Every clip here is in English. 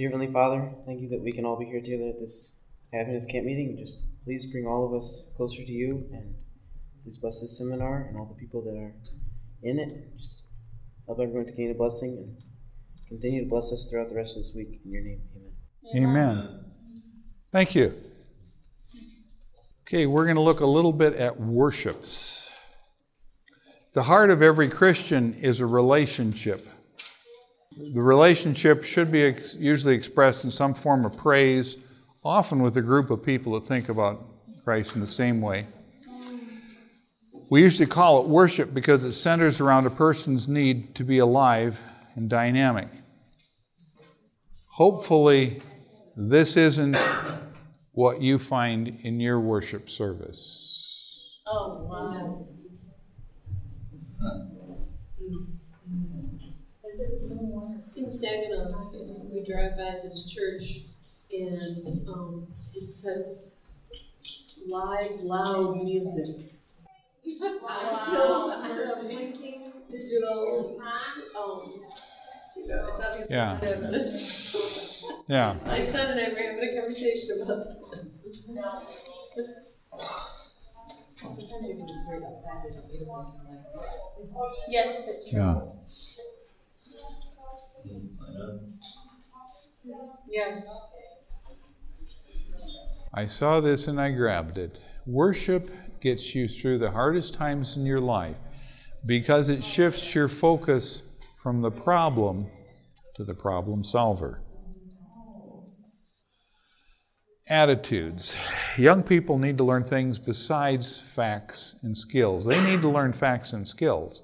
Dear Heavenly Father, thank you that we can all be here together at this happiness camp meeting. Just please bring all of us closer to you and please bless this seminar and all the people that are in it. Just help everyone to gain a blessing and continue to bless us throughout the rest of this week. In your name, amen. Amen. Thank you. Okay, we're going to look a little bit at worships. The heart of every Christian is a relationship. The relationship should be ex- usually expressed in some form of praise, often with a group of people that think about Christ in the same way. We usually call it worship because it centers around a person's need to be alive and dynamic. Hopefully, this isn't what you find in your worship service. Oh, wow. In Saginaw, we drive by this church and um, it says live, loud music. Wow. Blinking digital. Um, it's obviously Yeah. this. Yeah. My son and I were having a conversation about that. Sometimes you can just hear it outside, they don't even like. Yes, that's true. Yeah. Yes. I saw this and I grabbed it. Worship gets you through the hardest times in your life because it shifts your focus from the problem to the problem solver. Attitudes. Young people need to learn things besides facts and skills. They need to learn facts and skills,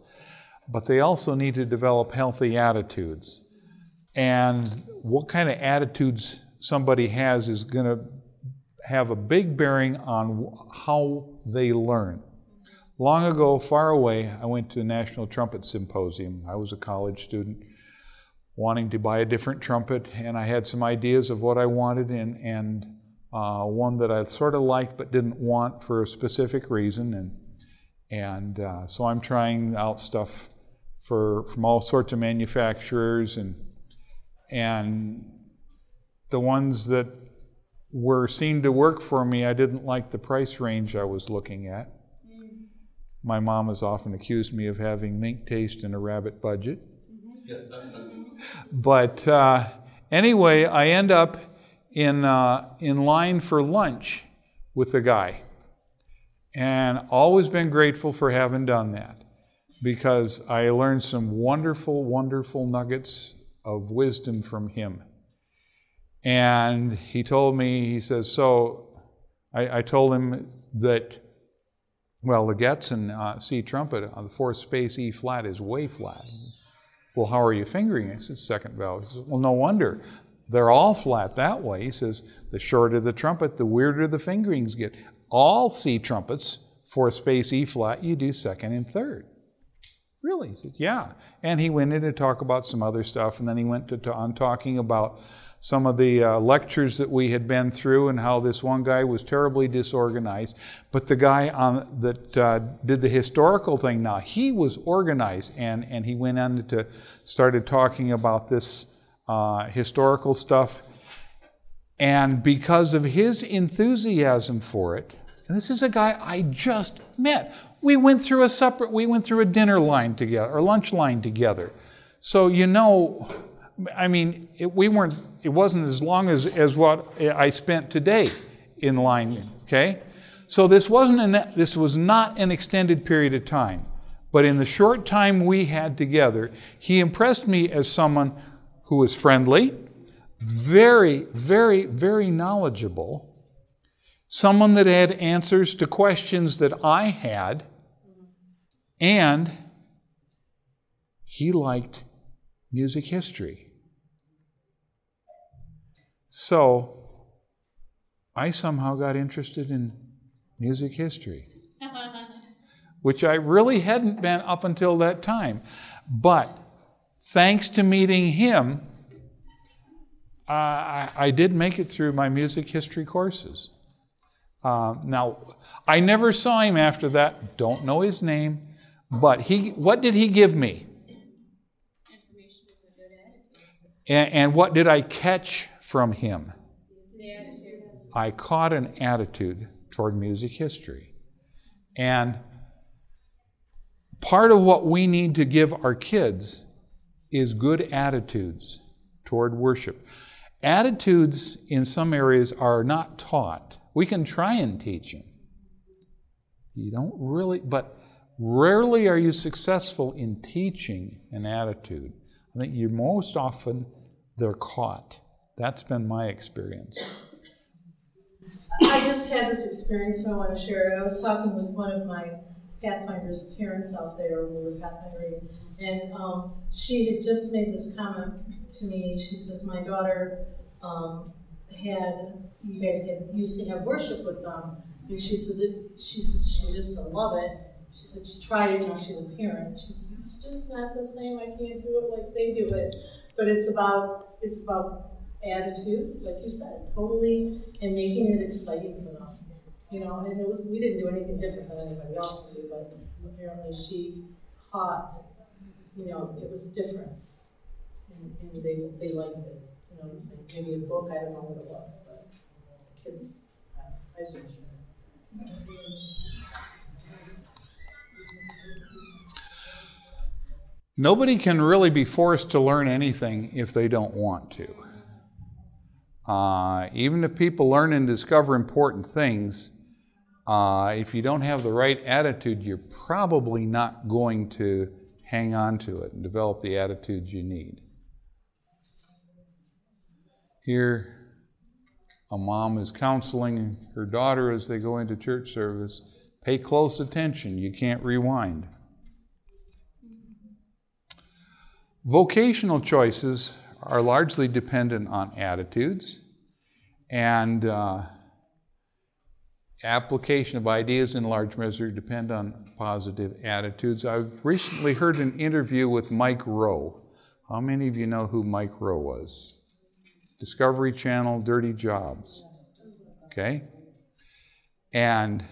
but they also need to develop healthy attitudes. And what kind of attitudes somebody has is going to have a big bearing on how they learn. Long ago, far away, I went to the National Trumpet Symposium. I was a college student wanting to buy a different trumpet, and I had some ideas of what I wanted, and, and uh, one that I sort of liked but didn't want for a specific reason. And, and uh, so I'm trying out stuff for, from all sorts of manufacturers, and, and the ones that were seen to work for me, I didn't like the price range I was looking at. My mom has often accused me of having mink taste and a rabbit budget. but uh, anyway, I end up in, uh, in line for lunch with the guy. And always been grateful for having done that because I learned some wonderful, wonderful nuggets of wisdom from him. And he told me, he says, so I, I told him that, well, the Getzen uh, C trumpet on the fourth space E flat is way flat. Well, how are you fingering it? Says, second valve. He says, well, no wonder. They're all flat that way. He says, the shorter the trumpet, the weirder the fingerings get. All C trumpets, fourth space E flat, you do second and third. Really? He said, yeah. And he went in to talk about some other stuff, and then he went to, to on talking about some of the uh, lectures that we had been through and how this one guy was terribly disorganized. But the guy on, that uh, did the historical thing now, he was organized, and, and he went on to started talking about this uh, historical stuff. And because of his enthusiasm for it, and this is a guy I just met. We went through a separate, we went through a dinner line together, or lunch line together. So you know, I mean, it, we weren't. It wasn't as long as as what I spent today in line. Okay, so this wasn't an, this was not an extended period of time, but in the short time we had together, he impressed me as someone who was friendly, very, very, very knowledgeable, someone that had answers to questions that I had, and he liked music history. So I somehow got interested in music history, which I really hadn't been up until that time. But thanks to meeting him, uh, I, I, did make it through my music history courses. Uh, now, I never saw him after that. Don't know his name, but he. What did he give me? And, and what did I catch from him? I caught an attitude toward music history. And part of what we need to give our kids is good attitudes toward worship. Attitudes in some areas are not taught. We can try and teach them. You don't really, but rarely are you successful in teaching an attitude. I think you most often they're caught. That's been my experience. I just had this experience, so I want to share it. I was talking with one of my Pathfinder's parents out there, we were Pathfindering, and um, she had just made this comment to me. She says, My daughter um, had, you guys had, used to have worship with them. And she says, it, she says, she just love it. She said she tried it now she's a parent. She says, it's just not the same. I can't do it like they do it. But it's about, it's about attitude, like you said, totally, and making it exciting for them. You know, and it was, we didn't do anything different than anybody else did, but apparently she caught, you know, it was different. And, and they, they liked it. You know what I'm saying? Maybe a book, I don't know what it was, but kids, I was sure. Nobody can really be forced to learn anything if they don't want to. Uh, even if people learn and discover important things, uh, if you don't have the right attitude, you're probably not going to hang on to it and develop the attitudes you need. Here, a mom is counseling her daughter as they go into church service. Pay close attention, you can't rewind. Vocational choices are largely dependent on attitudes and uh, application of ideas in large measure depend on positive attitudes. I've recently heard an interview with Mike Rowe. How many of you know who Mike Rowe was? Discovery Channel, Dirty Jobs. Okay? And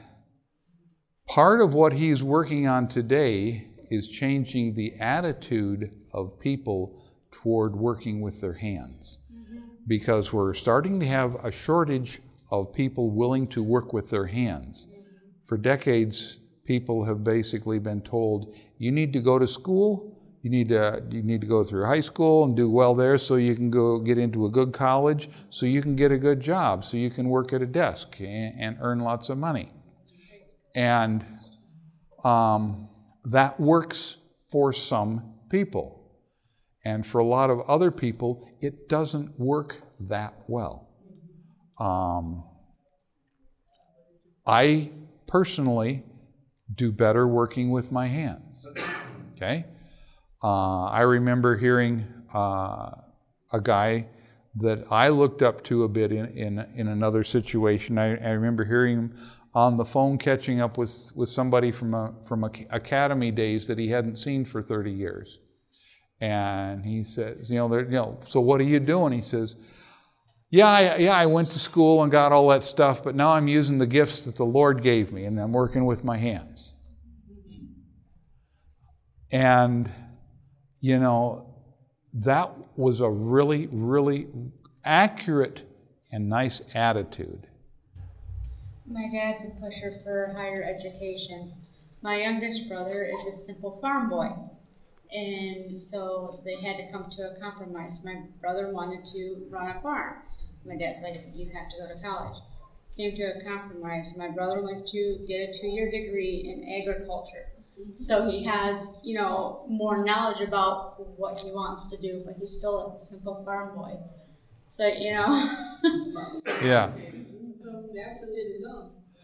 part of what he's working on today is changing the attitude of people toward working with their hands. Because we're starting to have a shortage of people willing to work with their hands. For decades, people have basically been told you need to go to school, you need to you need to go through high school and do well there so you can go get into a good college, so you can get a good job, so you can work at a desk and, and earn lots of money. And um, that works for some people. And for a lot of other people, it doesn't work that well. Um, I personally do better working with my hands. Okay? Uh, I remember hearing uh, a guy that I looked up to a bit in, in, in another situation. I, I remember hearing him on the phone catching up with, with somebody from, a, from a, academy days that he hadn't seen for 30 years. And he says, you know, you know, so what are you doing? He says, yeah, I, yeah, I went to school and got all that stuff, but now I'm using the gifts that the Lord gave me, and I'm working with my hands. And, you know, that was a really, really accurate and nice attitude. My dad's a pusher for higher education. My youngest brother is a simple farm boy. And so they had to come to a compromise. My brother wanted to run a farm. My dad's like, you have to go to college. Came to a compromise. My brother went to get a two year degree in agriculture. Mm-hmm. So he has, you know, more knowledge about what he wants to do, but he's still a simple farm boy. So, you know. yeah.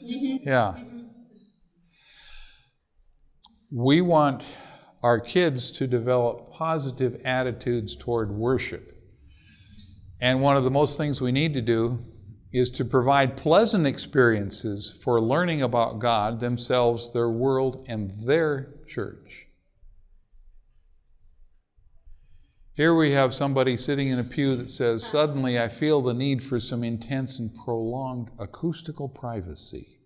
Mm-hmm. Yeah. Mm-hmm. We want our kids to develop positive attitudes toward worship. And one of the most things we need to do is to provide pleasant experiences for learning about God, themselves, their world, and their church. Here we have somebody sitting in a pew that says, Suddenly I feel the need for some intense and prolonged acoustical privacy.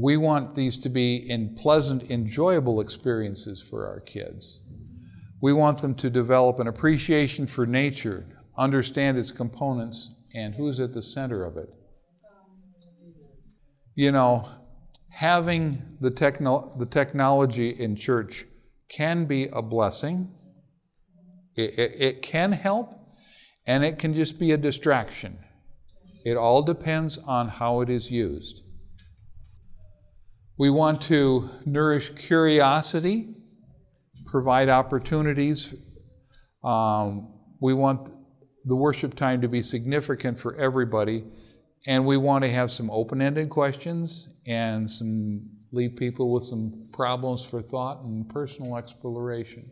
We want these to be in pleasant, enjoyable experiences for our kids. We want them to develop an appreciation for nature, understand its components, and who's at the center of it. You know, having the, techno- the technology in church can be a blessing. It, it, it can help, and it can just be a distraction. It all depends on how it is used. We want to nourish curiosity, provide opportunities. Um, we want the worship time to be significant for everybody, and we want to have some open ended questions and some leave people with some problems for thought and personal exploration.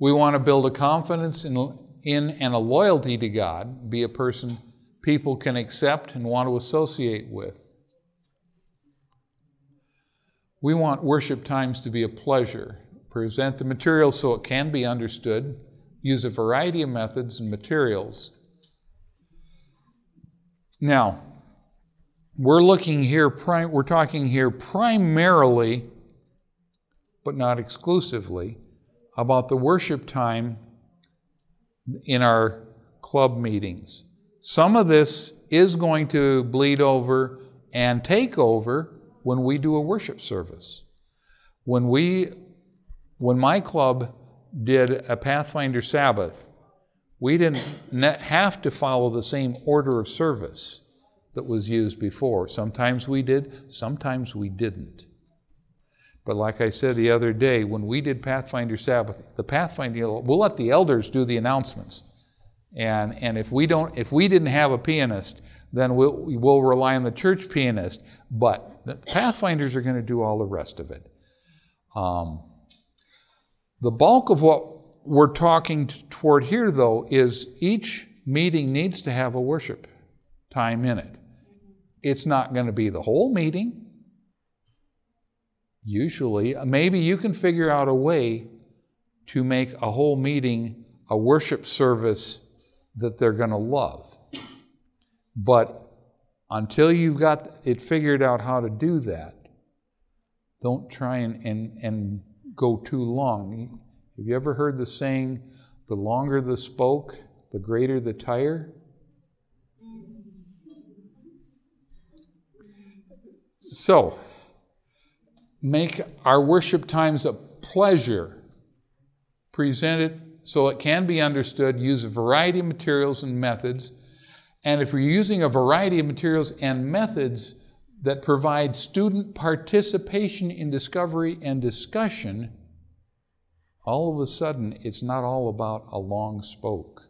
We want to build a confidence in, in and a loyalty to God, be a person people can accept and want to associate with. We want worship times to be a pleasure. Present the material so it can be understood. Use a variety of methods and materials. Now, we're looking here, we're talking here primarily, but not exclusively, about the worship time in our club meetings. Some of this is going to bleed over and take over when we do a worship service. When we when my club did a Pathfinder Sabbath, we didn't have to follow the same order of service that was used before. Sometimes we did, sometimes we didn't. But like I said the other day, when we did Pathfinder Sabbath, the Pathfinder, we'll let the elders do the announcements. And, and if we don't, if we didn't have a pianist, then we'll, we'll rely on the church pianist. But the Pathfinders are going to do all the rest of it. Um, the bulk of what we're talking toward here, though, is each meeting needs to have a worship time in it. It's not going to be the whole meeting. Usually, maybe you can figure out a way to make a whole meeting a worship service that they're going to love. But until you've got it figured out how to do that, don't try and, and, and go too long. Have you ever heard the saying, the longer the spoke, the greater the tire? So, make our worship times a pleasure. Present it so it can be understood. Use a variety of materials and methods. And if you're using a variety of materials and methods that provide student participation in discovery and discussion, all of a sudden it's not all about a long spoke.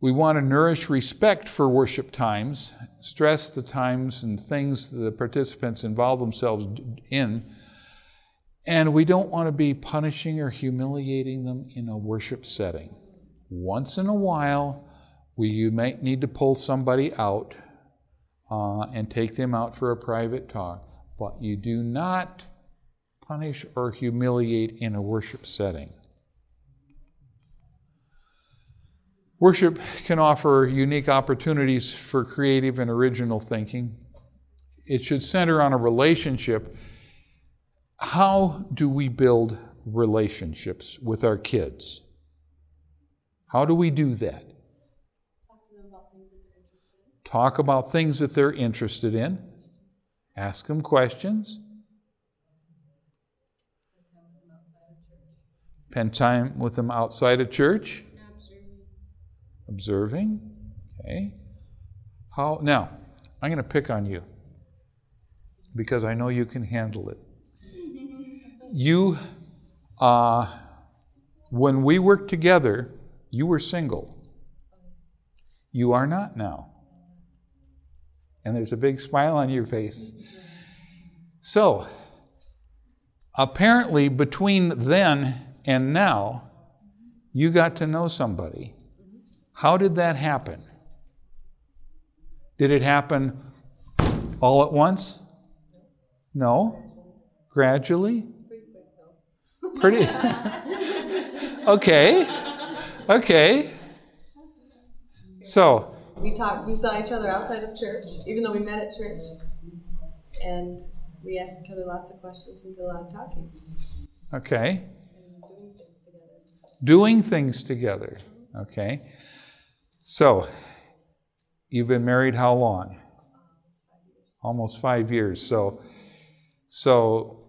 We want to nourish respect for worship times, stress the times and things the participants involve themselves in, and we don't want to be punishing or humiliating them in a worship setting. Once in a while, we, you might need to pull somebody out uh, and take them out for a private talk, but you do not punish or humiliate in a worship setting. Worship can offer unique opportunities for creative and original thinking. It should center on a relationship. How do we build relationships with our kids? How do we do that? Talk about things that they're interested in. Ask them questions. Spend time with them outside of church. Observing. Okay. How now? I'm going to pick on you because I know you can handle it. You, uh, when we worked together, you were single. You are not now. And there's a big smile on your face. So, apparently, between then and now, you got to know somebody. How did that happen? Did it happen all at once? No. Gradually? Pretty. okay. Okay. So. We talked. We saw each other outside of church, even though we met at church, and we asked each other lots of questions and did a lot of talking. Okay. and doing things together. Doing things together. Okay. So, you've been married how long? Almost five years. So, so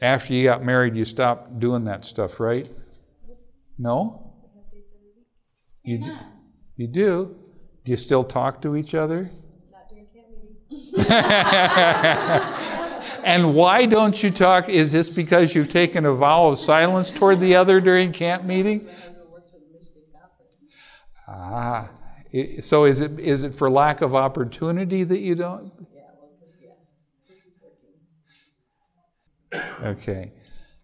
after you got married, you stopped doing that stuff, right? No? We have dates every week. You do, you do? Do you still talk to each other? Not during camp meeting. and why don't you talk? Is this because you've taken a vow of silence toward the other during camp meeting? My husband works for the Michigan Conference. Ah, so is it is it for lack of opportunity that you don't? Yeah, well, yeah, this is working. Okay,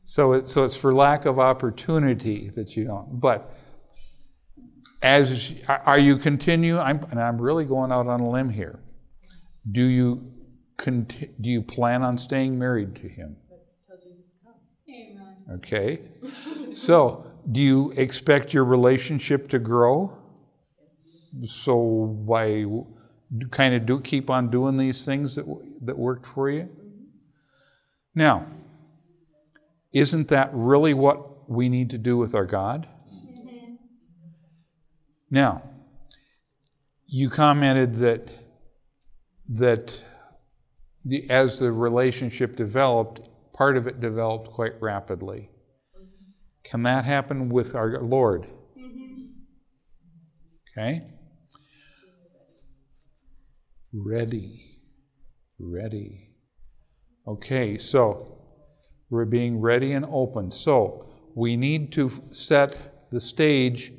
so it so it's for lack of opportunity that you don't. But as are are you continue? I'm and I'm really going out on a limb here. Do you conti- do you plan on staying married to him? But till Jesus comes. Amen. Okay. So, do you expect your relationship to grow? So, by kind of do keep on doing these things that that worked for you. Now, isn't that really what we need to do with our God? Now, you commented that that the, as the relationship developed, part of it developed quite rapidly. Can that happen with our Lord? Mm-hmm. Okay? Ready. Ready. Okay, so we're being ready and open. So we need to set the stage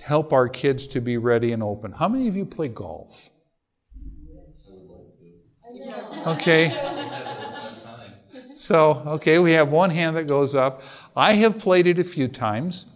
help our kids to be ready and open. How many of you play golf? Okay. So, okay, we have one hand that goes up. I have played it a few times.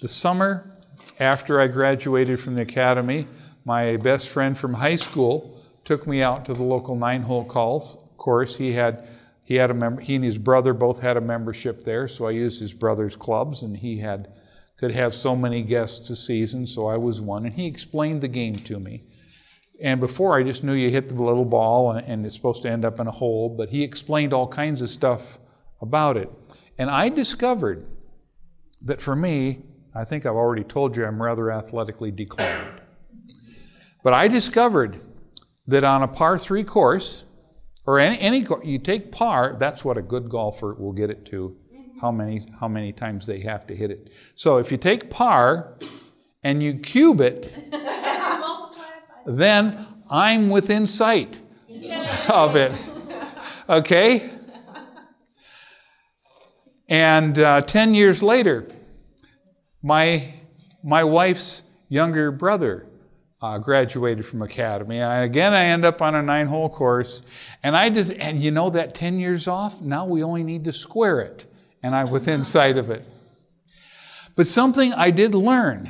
The summer after I graduated from the academy, my best friend from high school took me out to the local nine-hole calls course. He had he had a member. He and his brother both had a membership there, so I used his brother's clubs, and he had could have so many guests a season, so I was one. And he explained the game to me. And before, I just knew you hit the little ball and, and it's supposed to end up in a hole, but he explained all kinds of stuff about it. And I discovered that for me, I think I've already told you I'm rather athletically declined. But I discovered that on a par three course, or any, any you take par, that's what a good golfer will get it to, how many, how many times they have to hit it. So if you take par and you cube it, then I'm within sight of it. Okay? And uh, 10 years later, my, my wife's younger brother uh, graduated from academy. And again, I end up on a nine hole course. And I just, and you know that 10 years off, now we only need to square it. And I'm within sight of it. But something I did learn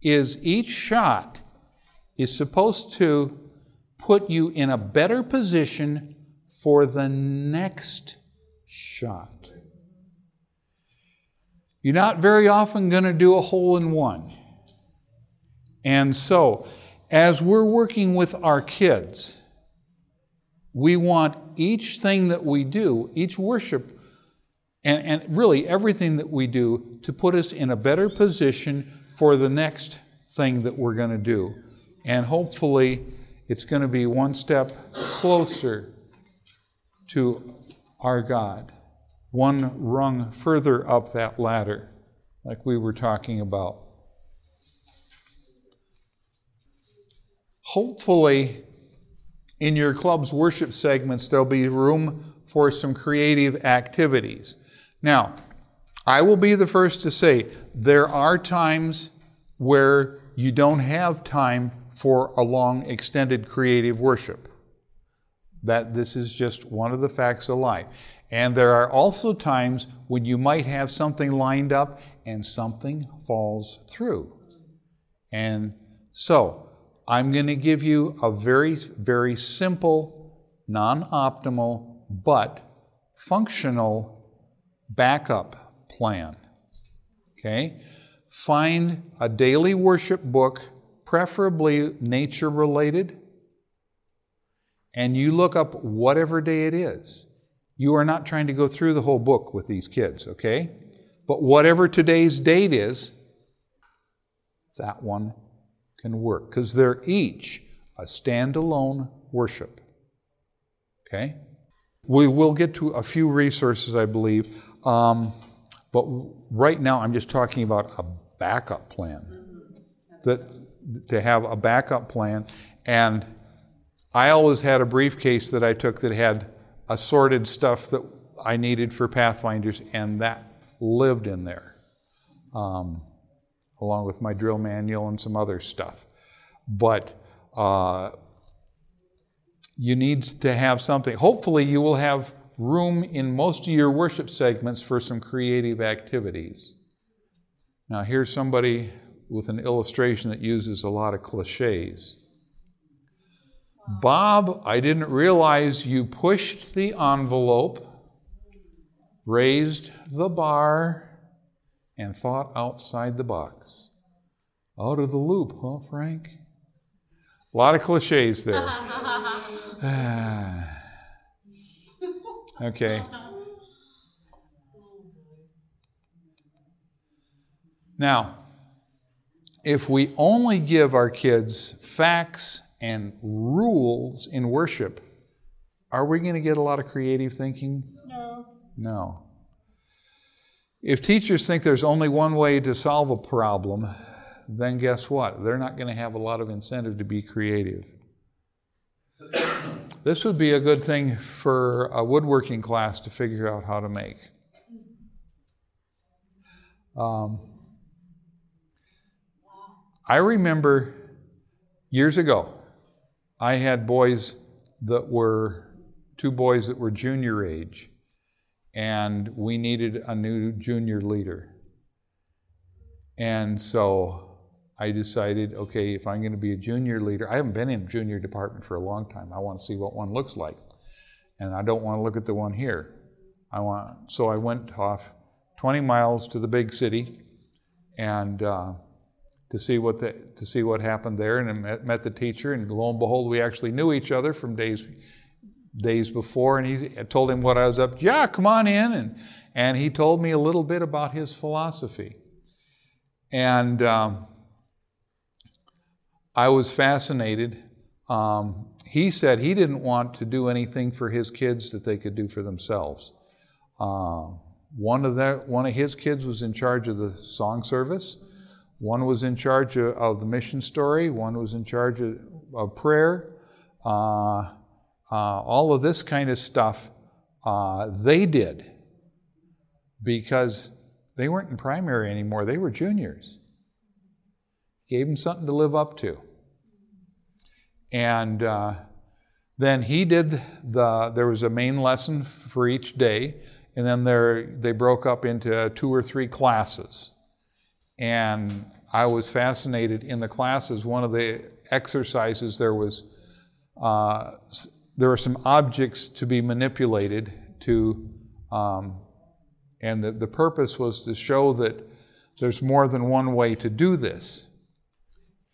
is each shot is supposed to put you in a better position for the next shot. You're not very often going to do a hole in one. And so, as we're working with our kids, we want each thing that we do, each worship, and, and really everything that we do, to put us in a better position for the next thing that we're going to do. And hopefully, it's going to be one step closer to our God, one rung further up that ladder, like we were talking about. Hopefully, in your club's worship segments, there'll be room for some creative activities. Now, I will be the first to say there are times where you don't have time for a long, extended creative worship. That this is just one of the facts of life. And there are also times when you might have something lined up and something falls through. And so, I'm going to give you a very, very simple, non optimal, but functional backup plan. Okay? Find a daily worship book, preferably nature related, and you look up whatever day it is. You are not trying to go through the whole book with these kids, okay? But whatever today's date is, that one can work because they're each a standalone worship. Okay? We will get to a few resources, I believe, um, but right now I'm just talking about a backup plan. That to have a backup plan, and I always had a briefcase that I took that had assorted stuff that I needed for Pathfinders, and that lived in there, um, along with my drill manual and some other stuff. But uh, you need to have something. Hopefully, you will have room in most of your worship segments for some creative activities. Now, here's somebody with an illustration that uses a lot of cliches. Bob, I didn't realize you pushed the envelope, raised the bar, and thought outside the box. Out of the loop, huh, Frank? A lot of cliches there. okay. Now, if we only give our kids facts and rules in worship, are we going to get a lot of creative thinking? No. No. If teachers think there's only one way to solve a problem, then guess what? They're not going to have a lot of incentive to be creative. This would be a good thing for a woodworking class to figure out how to make. Um, I remember years ago, I had boys that were two boys that were junior age, and we needed a new junior leader. And so I decided, okay, if I'm going to be a junior leader, I haven't been in a junior department for a long time. I want to see what one looks like, and I don't want to look at the one here. I want so I went off 20 miles to the big city, and. Uh, to see what the, to see what happened there, and met, met the teacher. And lo and behold, we actually knew each other from days days before. And he I told him what I was up. to. Yeah, come on in, and and he told me a little bit about his philosophy. And um, I was fascinated. Um, he said he didn't want to do anything for his kids that they could do for themselves. Uh, one of that, one of his kids was in charge of the song service. One was in charge of, of the mission story, one was in charge of, of prayer. Uh, uh, all of this kind of stuff uh, they did because they weren't in primary anymore, they were juniors. Gave them something to live up to. And uh, then he did the, there was a main lesson for each day, and then there, they broke up into two or three classes. And I was fascinated in the classes. One of the exercises there was uh, there were some objects to be manipulated to, um, and the, the purpose was to show that there's more than one way to do this.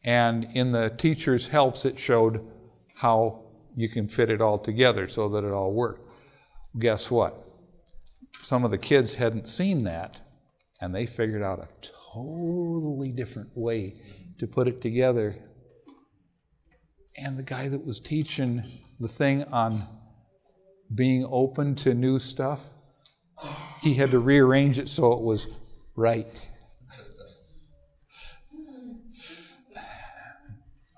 And in the teacher's helps, it showed how you can fit it all together so that it all worked. Guess what? Some of the kids hadn't seen that, and they figured out a totally different way to put it together. And the guy that was teaching the thing on being open to new stuff, he had to rearrange it so it was right.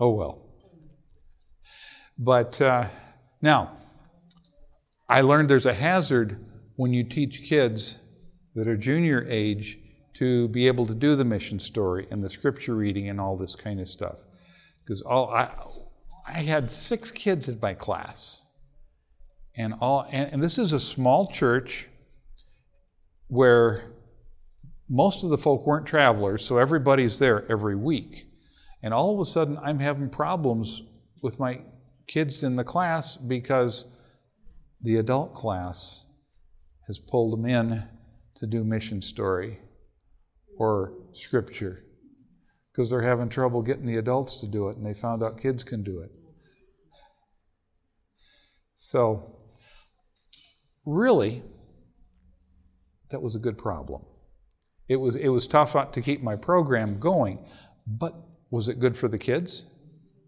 Oh well. But uh, now, I learned there's a hazard when you teach kids that are junior age to be able to do the mission story and the scripture reading and all this kind of stuff. Because all I, I had six kids in my class, and all, and, and this is a small church where most of the folk weren't travelers, so everybody's there every week. And all of a sudden, I'm having problems with my kids in the class because the adult class has pulled them in to do mission story or scripture because they're having trouble getting the adults to do it and they found out kids can do it. So, really, that was a good problem. It was, it was tough to keep my program going, but was it good for the kids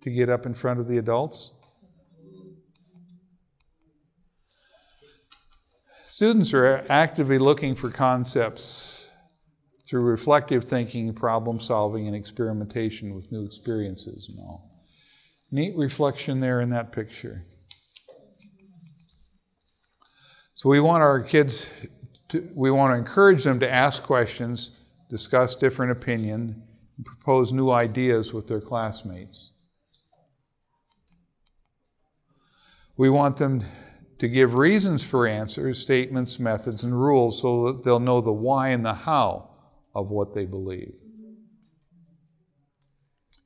to get up in front of the adults? Students are actively looking for concepts through reflective thinking, problem solving, and experimentation with new experiences and all. Neat reflection there in that picture. So we want our kids to, we want to encourage them to ask questions, discuss different opinion, propose new ideas with their classmates. We want them to give reasons for answers, statements, methods, and rules so that they'll know the why and the how of what they believe.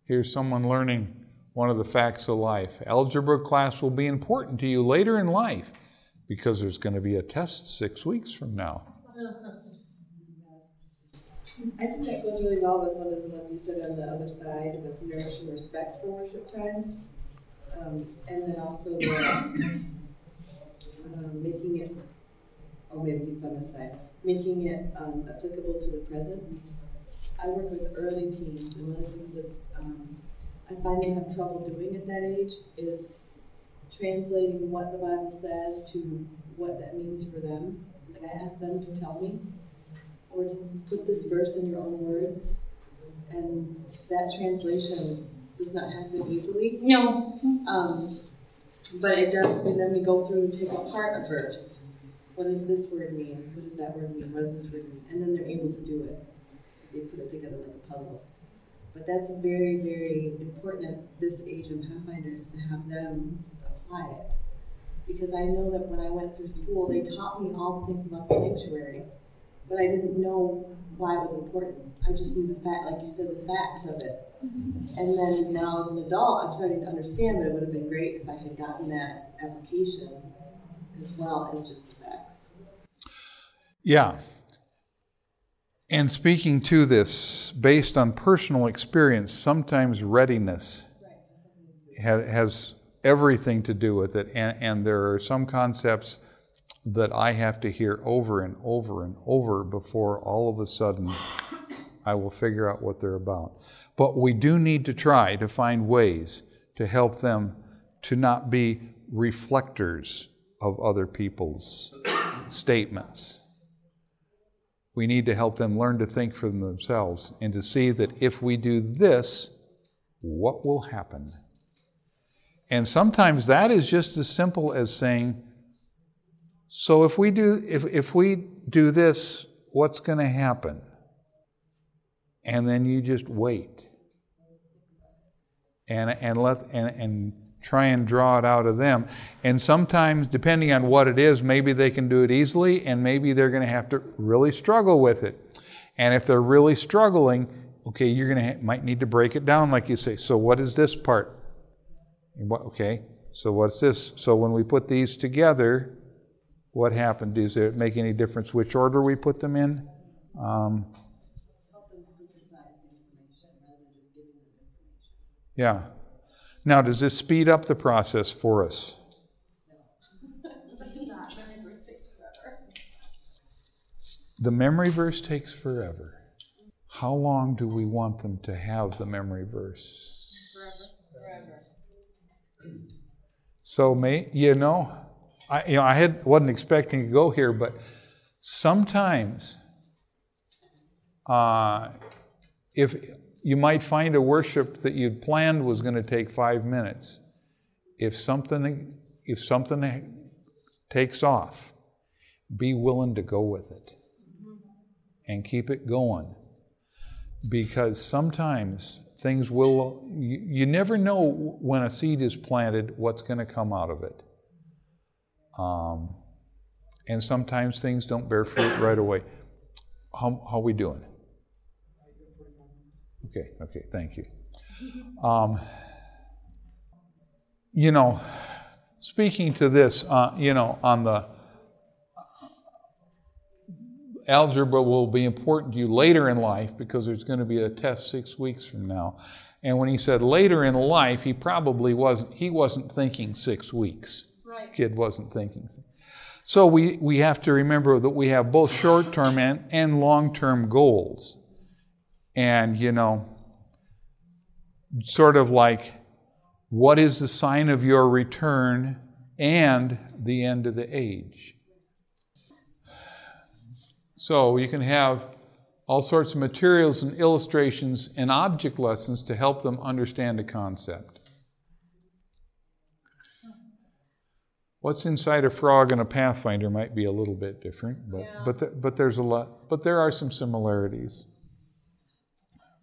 Here's someone learning one of the facts of life. Algebra class will be important to you later in life because there's going to be a test six weeks from now. I think that goes really well with one of the ones you said on the other side with nourishing respect for worship times. Um, and then also the um, making it, oh, maybe it's on this side, making it um, applicable to the present. I work with early teens, and one of the things that um, I find they have trouble doing at that age is translating what the Bible says to what that means for them. Like I ask them to tell me, or to put this verse in your own words, and that translation does not happen easily. No. Um, but it does, and then we go through and take apart a verse. What does this word mean? What does that word mean? What does this word mean? And then they're able to do it. They put it together like a puzzle. But that's very, very important at this age of Pathfinders to have them apply it. Because I know that when I went through school, they taught me all the things about the sanctuary, but I didn't know why it was important. I just knew the fact, like you said, the facts of it. Mm-hmm. And then now as an adult, I'm starting to understand that it would have been great if I had gotten that application as well as just the facts. Yeah. And speaking to this, based on personal experience, sometimes readiness has, has everything to do with it. And, and there are some concepts that I have to hear over and over and over before all of a sudden I will figure out what they're about. But we do need to try to find ways to help them to not be reflectors of other people's statements. We need to help them learn to think for themselves and to see that if we do this, what will happen? And sometimes that is just as simple as saying, so if we do if, if we do this, what's going to happen? And then you just wait. And and let and, and try and draw it out of them. And sometimes, depending on what it is, maybe they can do it easily, and maybe they're going to have to really struggle with it. And if they're really struggling, okay, you're going to ha- might need to break it down, like you say. So, what is this part? Okay, so what's this? So, when we put these together, what happened? Does it make any difference which order we put them in? Um, yeah. Now, does this speed up the process for us? The memory verse takes forever. How long do we want them to have the memory verse? Forever. Forever. So, may you know, I you know I had wasn't expecting to go here, but sometimes, uh, if you might find a worship that you'd planned was going to take five minutes. If something, if something takes off, be willing to go with it and keep it going. Because sometimes things will, you, you never know when a seed is planted what's going to come out of it. Um, and sometimes things don't bear fruit right away. How, how are we doing? Okay, okay, thank you. Um, you know, speaking to this, uh, you know, on the algebra will be important to you later in life because there's going to be a test six weeks from now. And when he said later in life, he probably wasn't. He wasn't thinking six weeks. Right. Kid wasn't thinking. So we, we have to remember that we have both short term and, and long term goals. And, you know, sort of like, what is the sign of your return and the end of the age? So you can have all sorts of materials and illustrations and object lessons to help them understand a concept. What's inside a frog and a pathfinder might be a little bit different, but Yeah. but th- but there's a lot. But there are some similarities.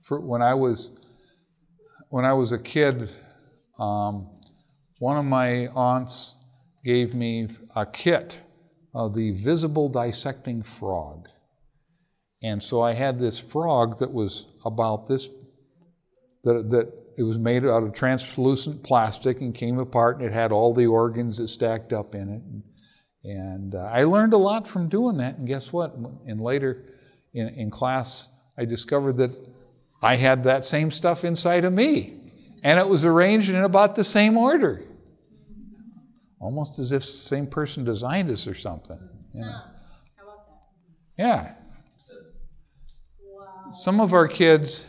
For when I was when I was a kid, um, one of my aunts gave me a kit of the visible dissecting frog. And so I had this frog that was about this, that, that it was made out of translucent plastic and came apart, and it had all the organs that stacked up in it. And uh, I learned a lot from doing that. And guess what? And later in, in class, I discovered that I had that same stuff inside of me. And it was arranged in about the same order. Almost as if the same person designed us or something. You know? How about that? Yeah. Wow. Some of our kids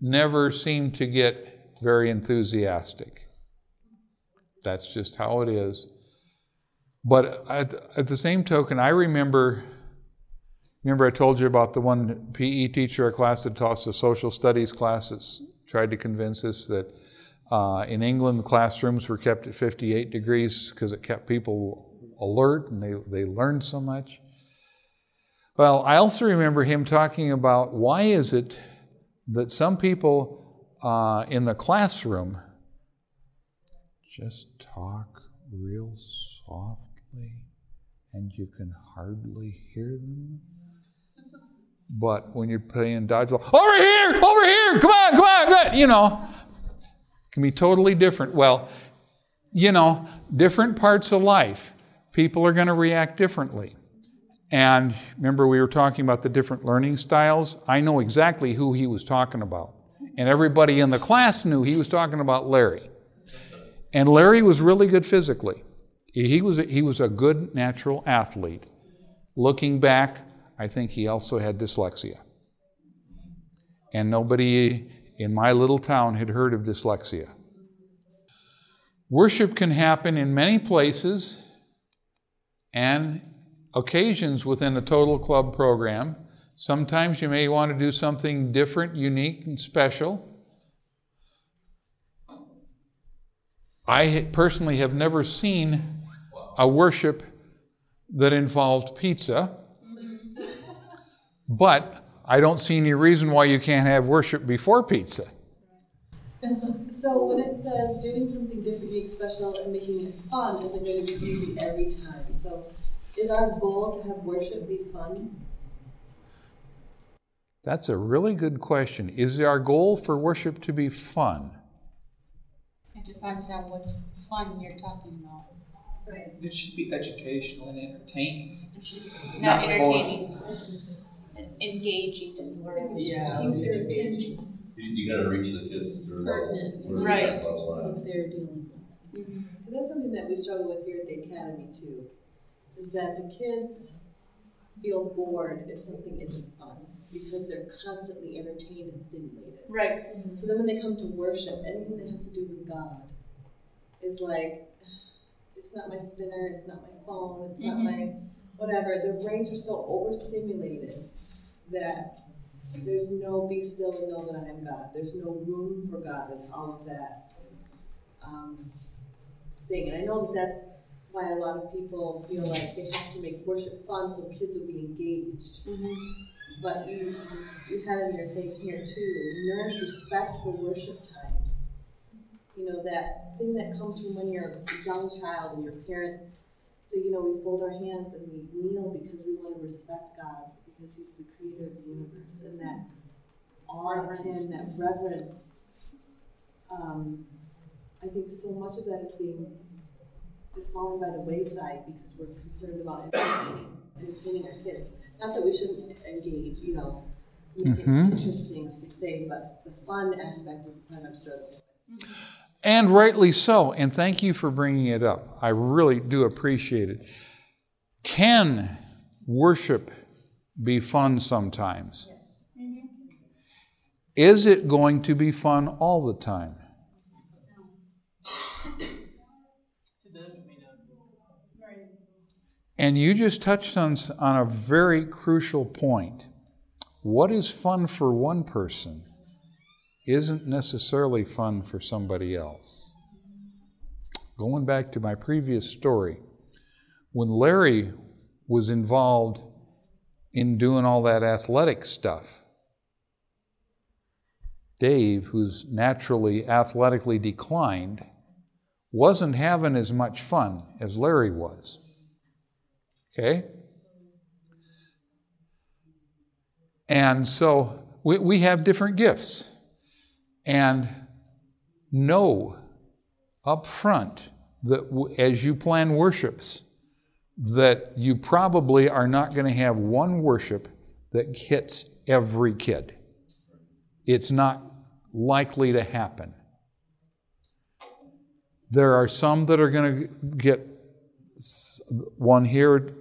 never seem to get very enthusiastic. That's just how it is. But at, at the same token, I remember remember I told you about the one PE teacher, a class that taught a social studies class that's tried to convince us that uh, in England the classrooms were kept at 58 degrees because it kept people alert and they, they learned so much. Well, I also remember him talking about why is it that some people uh, in the classroom just talk real softly and you can hardly hear them. But when you're playing dodgeball, over here, over here, come on, come on, come on, you know, can be totally different. Well, you know, different parts of life, people are going to react differently. And remember, we were talking about the different learning styles. I know exactly who he was talking about. And everybody in the class knew he was talking about Larry. And Larry was really good physically. He was he was a good natural athlete. Looking back, I think he also had dyslexia. And nobody in my little town had heard of dyslexia. Worship can happen in many places and occasions within a total club program. Sometimes you may want to do something different, unique, and special. I personally have never seen a worship that involved pizza, but I don't see any reason why you can't have worship before pizza. So when it says doing something different, unique, special, and making it fun, is it going to be easy every time? So is our goal to have worship be fun? That's a really good question. Is our goal for worship to be fun? It depends on what fun you're talking about. Right. It should be educational and entertaining. Not Not entertaining. Engaging is the word. Yeah. Keep. You, you gotta reach the kids at their level. Pertinent. Right. at bottom line. What they're dealing with. Mm-hmm. Because that's something that we struggle with here at the academy too, is that the kids feel bored if something isn't fun because they're constantly entertained and stimulated. Right. So then when they come to worship, anything that has to do with God is like, it's not my spinner, it's not my phone, it's not my whatever. Their brains are so overstimulated that there's no be still and know that I am God. There's no room for God and all of that um, thing. And I know that that's why a lot of people feel like they have to make worship fun so kids will be engaged. But you, you had in your thing here too, nourish respect for worship times. You know, that thing that comes from when you're a young child and your parents say, you know, we fold our hands and we kneel because we want to respect God, because He's the creator of the universe, and that awe of Him, that reverence. Um, I think so much of that is being is falling by the wayside because we're concerned about entertaining, entertaining our kids. Not that we shouldn't engage, you know, make Mhm. it interesting per se, but the fun aspect is the part I'm struggling with. And rightly so. And thank you for bringing it up. I really do appreciate it. Can worship be fun sometimes? Is it going to be fun all the time? To them, it may not be. And you just touched on, on a very crucial point. What is fun for one person isn't necessarily fun for somebody else. Going back to my previous story, when Larry was involved in doing all that athletic stuff, Dave, who's naturally athletically declined, wasn't having as much fun as Larry was. Okay? And so we, we have different gifts. And know up front that as you plan worships, that you probably are not going to have one worship that hits every kid. It's not likely to happen. There are some that are going to get one here,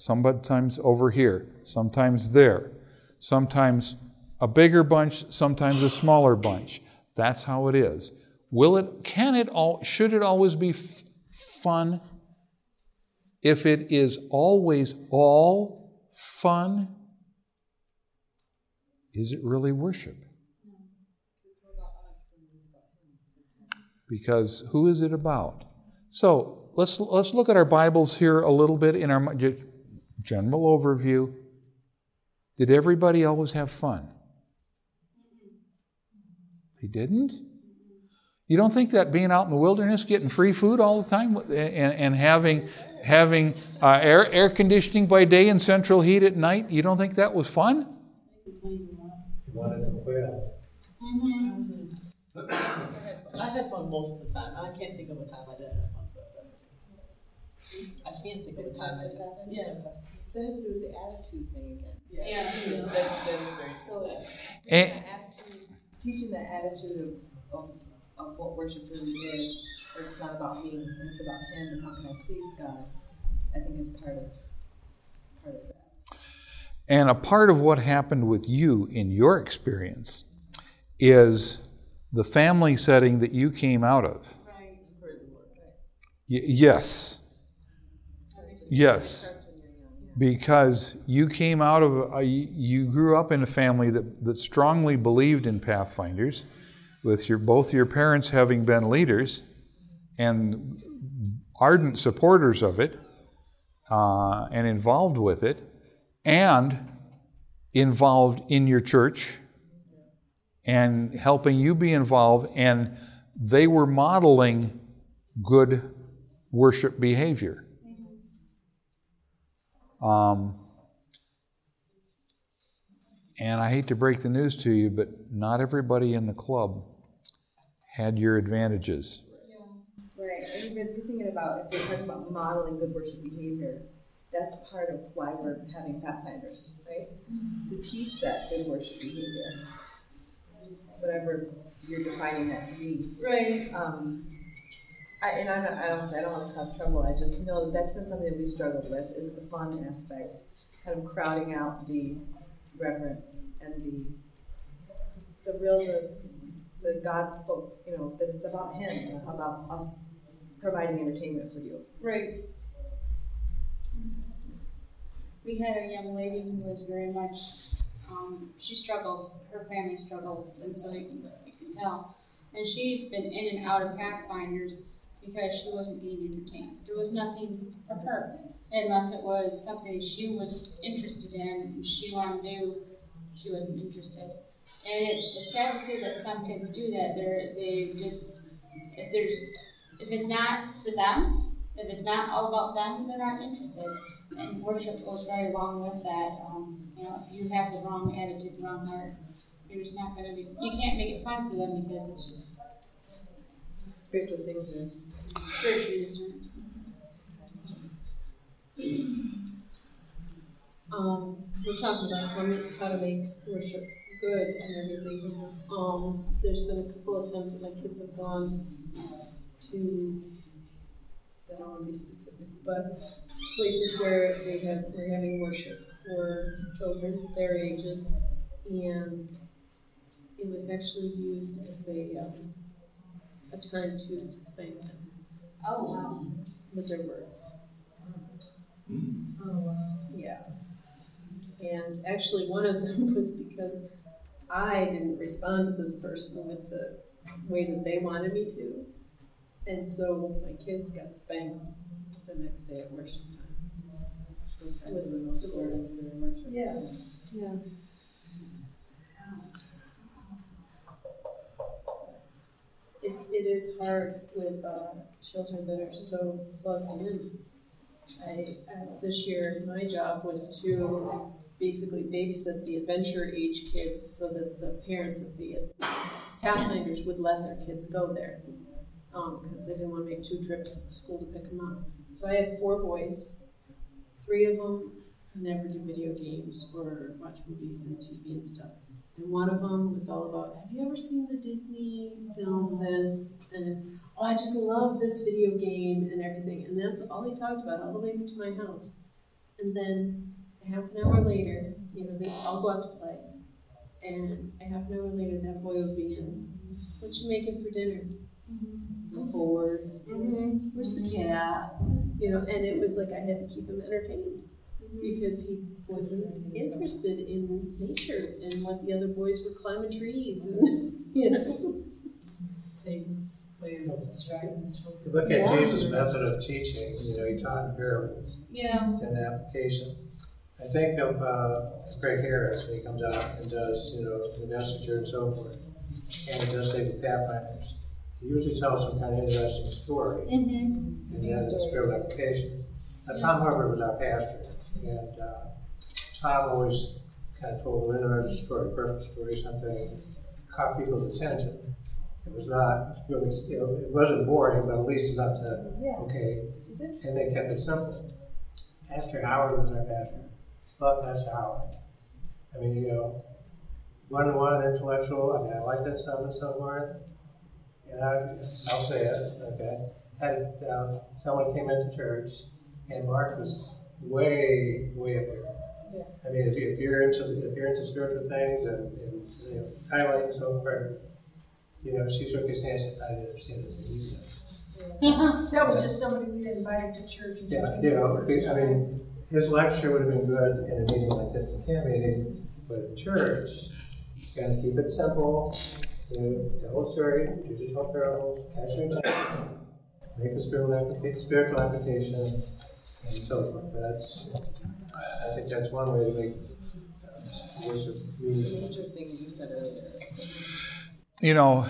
sometimes over here, sometimes there, sometimes a bigger bunch, sometimes a smaller bunch. That's how it is. Will it, can it all, should it always be f- fun? If it is always all fun, is it really worship? Because who is it about? So let's let's look at our Bibles here a little bit in our general overview. Did everybody always have fun? They didn't. You don't think that being out in the wilderness, getting free food all the time, and, and having having uh, air air conditioning by day and central heat at night, you don't think that was fun? wanted to quit. I had fun most of the time. I can't think of a time I didn't have fun, but that's okay. I can't think of the time I didn't. Yeah. That has to do with the attitude thing again. Yeah. That, that is very So. And- attitude, teaching the attitude of, of, of what worship really is, it's not about me, and it's about Him, and how can I please God, I think is part of, part of that. And a part of what happened with you in your experience is the family setting that you came out of. Right. Y- yes. Yes. Because you came out of, a, you grew up in a family that, that strongly believed in Pathfinders, with your, both your parents having been leaders and ardent supporters of it uh, and involved with it, and involved in your church and helping you be involved, and they were modeling good worship behavior. Um, and I hate to break the news to you, but not everybody in the club had your advantages. Yeah, Right, and even if you're thinking about, if you're talking about modeling good worship behavior, that's part of why we're having Pathfinders, right? To teach that good worship behavior. Whatever you're defining that to be. Right. Um, I, and I, don't- I I don't want to cause trouble, I just know that that's been something that we've struggled with, is the fun aspect, kind of crowding out the reverent and the, the real, the, the God, you know, that it's about Him, about us providing entertainment for you. Right. We had a young lady who was very much, um, she struggles, her family struggles, and so you you can tell. And she's been in and out of Pathfinders because she wasn't being entertained. There was nothing for her unless it was something she was interested in and she wanted to do. She wasn't interested. And it's, it's sad to see that some kids do that. They're they just if there's if it's not for them, if it's not all about them, they're not interested. And worship goes right along with that. Um, you know, if you have the wrong attitude, the wrong heart, you're just not going to be. You can't make it fun for them because it's just Spiritual things are. Discerned. Um, we're talking about how, to make worship good and everything. Um, there's been a couple of times that my kids have gone to, I don't wanna be specific, but places where they have, they're having worship for children their ages. And it was actually used as a, um, a time to spank them Oh, wow. with their words. Hmm. Um, yeah. And actually, one of them was because I didn't respond to this person with the way that they wanted me to. And so my kids got spanked the next day at worship time. With the most words in worship. Yeah, yeah. It's, it is hard with, uh, children that are so plugged in. I, I, this year, my job was to basically babysit the adventure age kids so that the parents of the Pathfinders would let their kids go there. Um, cause they didn't wanna make two trips to the school to pick them up. So I had four boys, three of them never do video games or watch movies and TV and stuff. And one of them was all about, have you ever seen the Disney film this? And oh, I just love this video game and everything. And that's all he talked about all the way to my house. And then a half an hour later, you know, they all go out to play. And a half an hour later, that boy would be in, what you making for dinner? Mm-hmm. I'm bored. Mm-hmm. Where's the cat? You know, and it was like I had to keep him entertained because he wasn't interested in nature and what the other boys were climbing trees and you know. Satan's way of distracting children. Look at Jesus' method of teaching, you know, he taught in parables Yeah. and application. I think of uh, Craig Harris when he comes out and does, you know, the messenger and so forth. And he does say the Pathfinders. He usually tells some kind of interesting story Mm-hmm. and then it's spiritual application. Now, Tom Hubbard was our pastor, and uh, Tom always kind of told an interesting story, personal story, something caught people's attention. It was not really, it wasn't boring, but at least enough to, okay. And they kept it simple. Pastor Howard was our pastor. Love Pastor Howard. I mean, you know, one-on-one intellectual, I mean, I like that stuff and so forth. And I, I'll say it, okay? Had, uh, someone came into church and Mark was way, way up there. Yeah. I mean, if, you, if you're into if you're into spiritual things and, and you know, highlight and so forth, you know, she shook his hand and said, "I didn't understand what he said." That was just somebody we invited to church and Yeah, you know, I mean, his lecture would have been good in a meeting like this, a camp meeting, but church, you gotta keep it simple. You know, tell a story, usually tell parables, catch your attention, make a spiritual application, spiritual application, so that's, I think that's one way to make worship meaningful. Thing you said earlier. You know,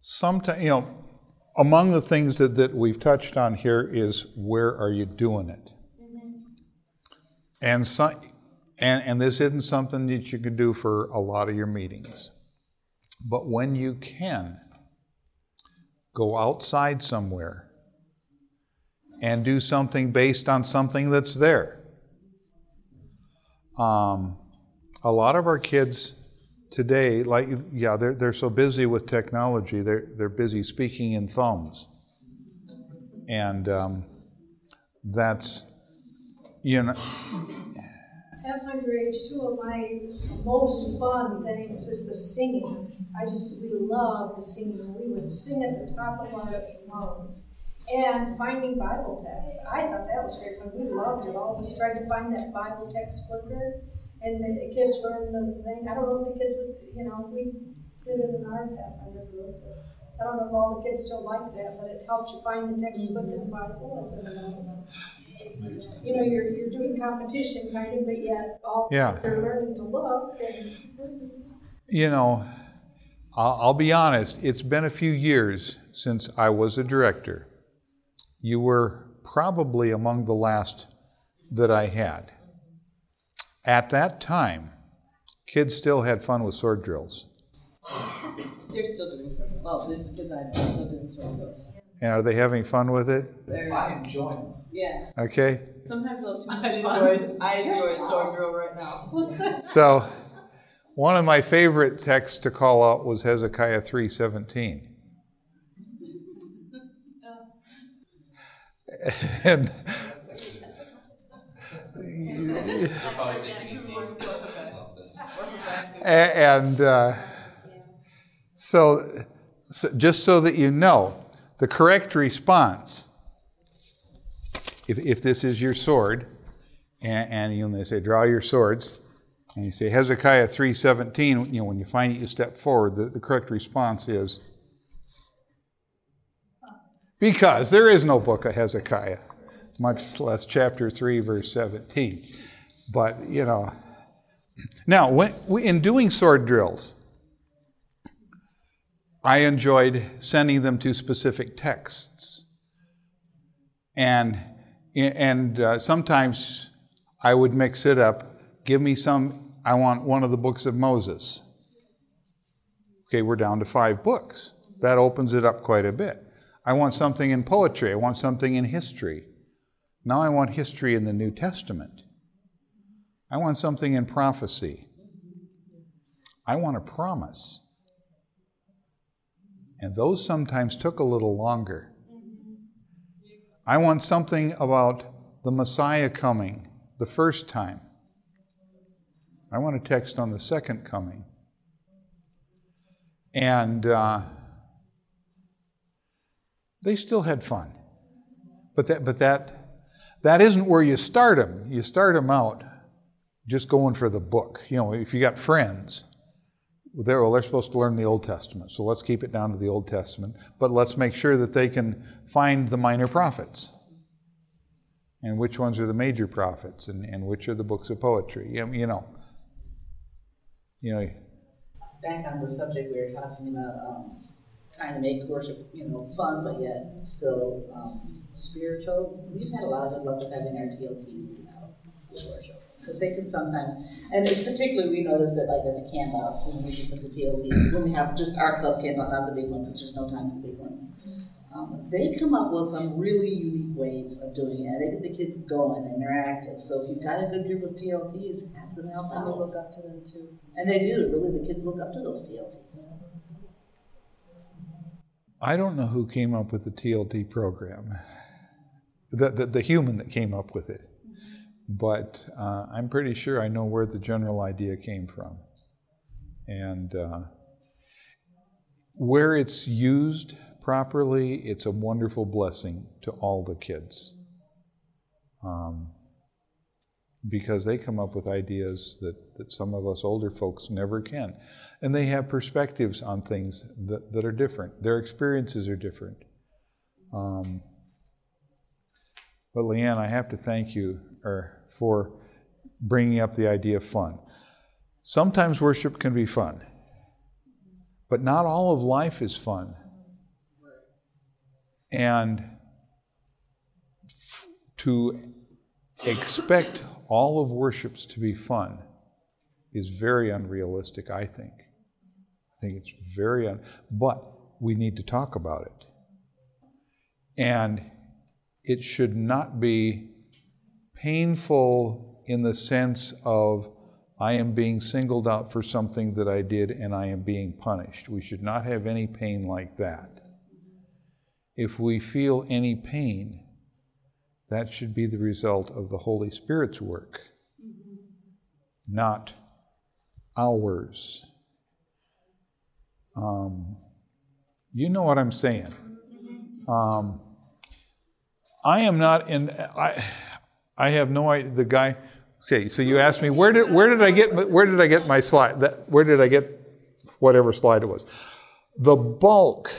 sometimes, you know, among the things that, that we've touched on here is where are you doing it? And, so, and, and this isn't something that you can do for a lot of your meetings. But when you can, go outside somewhere and do something based on something that's there. Um, a lot of our kids today, like yeah, they're they're so busy with technology, they're they're busy speaking in thumbs, and um, that's you know Pathfinder age, two of my most fun things is the singing. I just, we love the singing. We would sing at the top of our lungs. And finding Bible texts. I thought that was great fun. We loved it. All of us tried to find that Bible text quicker. And the kids learned the thing. I don't know if the kids would, you know, we did it in our Pathfinder group. But I don't know if all the kids still like that, but it helps you find the text quick in the mm-hmm. Bible. As you know, you're, you're doing competition kind of, but yet all Yeah. they're learning to look and you know, I'll, I'll be honest, it's been a few years since I was a director. You were probably among the last that I had. At that time, kids still had fun with sword drills. They're still doing so. Well, these kids I know are still doing so. That's And are they having fun with it? very. I enjoy them. Yeah. Okay? Sometimes they'll too I much enjoy, fun. I enjoy sword drill right now. So, one of my favorite texts to call out was Hezekiah 3:17. And and uh, so, so, just so that you know, the correct response, if, if this is your sword, and, and you know, they say, draw your swords, and you say Hezekiah 3.17, you know, when you find it, you step forward, the, the correct response is, because there is no book of Hezekiah, much less chapter 3, verse 17. But, you know, now, when, in doing sword drills, I enjoyed sending them to specific texts. And, and uh, sometimes I would mix it up. Give me some, I want one of the books of Moses. Okay, we're down to five books. That opens it up quite a bit. I want something in poetry. I want something in history. Now I want history in the New Testament. I want something in prophecy. I want a promise. And those sometimes took a little longer. I want something about the Messiah coming the first time. I want a text on the second coming. And uh, they still had fun. But that, but that, that isn't where you start them. You start them out just going for the book. You know, if you got friends, they're, well, they're supposed to learn the Old Testament, so let's keep it down to the Old Testament, but let's make sure that they can find the minor prophets. And which ones are the major prophets, and, and which are the books of poetry. You know, you know. You know Back on the subject we were talking about, um, trying to make worship, you know, fun, but yet still um, spiritual. We've had a lot of good luck with having our TLTs now with worship because they can sometimes, and it's particularly we notice it like at the campouts when we put the TLTs, when we have just our club campout, not the big one because there's no time for the big ones. Um, they come up with some really unique ways of doing it. They get the kids going and they're active. So if you've got a good group of TLTs, have them help And we out. look up to them too. And they do. Really, the kids look up to those TLTs. I don't know who came up with the TLT program, the, the, the human that came up with it. But uh, I'm pretty sure I know where the general idea came from. And uh, where it's used properly, it's a wonderful blessing to all the kids. Um, because they come up with ideas that, that some of us older folks never can. And they have perspectives on things that, that are different. Their experiences are different. Um, but Leanne, I have to thank you or, for bringing up the idea of fun. Sometimes worship can be fun, but not all of life is fun. And to expect all of worships to be fun is very unrealistic, I think. I think it's very un but we need to talk about it. And it should not be painful in the sense of I am being singled out for something that I did and I am being punished. We should not have any pain like that. If we feel any pain, that should be the result of the Holy Spirit's work, mm-hmm. not ours. Um, you know what I'm saying. Um, I am not in. I I have no idea. The guy. Okay, so you asked me where did where did I get where did I get my slide? That where did I get whatever slide it was? The bulk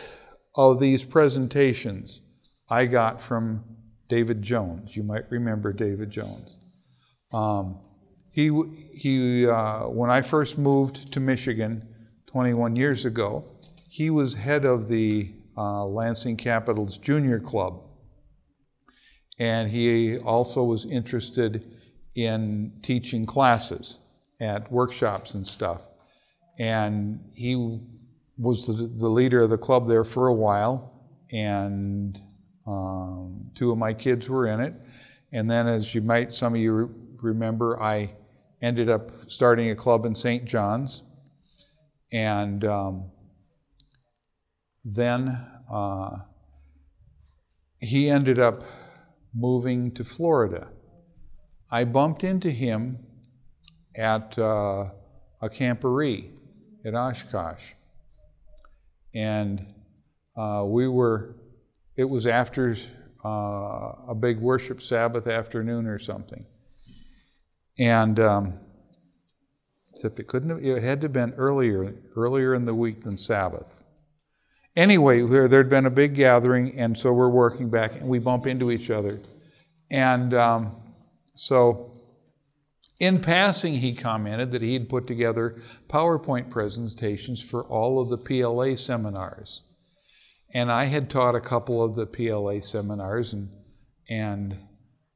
of these presentations I got from David Jones. You might remember David Jones. Um, he he uh, when I first moved to Michigan 21 years ago, he was head of the uh, Lansing Capitals Junior Club and he also was interested in teaching classes at workshops and stuff. And he was the, the leader of the club there for a while, and um, two of my kids were in it. And then, as you might, some of you re- remember, I ended up starting a club in St. John's. And um, then uh, he ended up moving to Florida. I bumped into him at uh, a camporee at Oshkosh. And uh, we were, it was after uh, a big worship Sabbath afternoon or something. And um, except it couldn't have, it had to have been earlier, earlier in the week than Sabbath. Anyway, there, there'd been a big gathering, and so we're working back, and we bump into each other. And um, so, in passing, he commented that he'd put together PowerPoint presentations for all of the PLA seminars. And I had taught a couple of the PLA seminars, and, and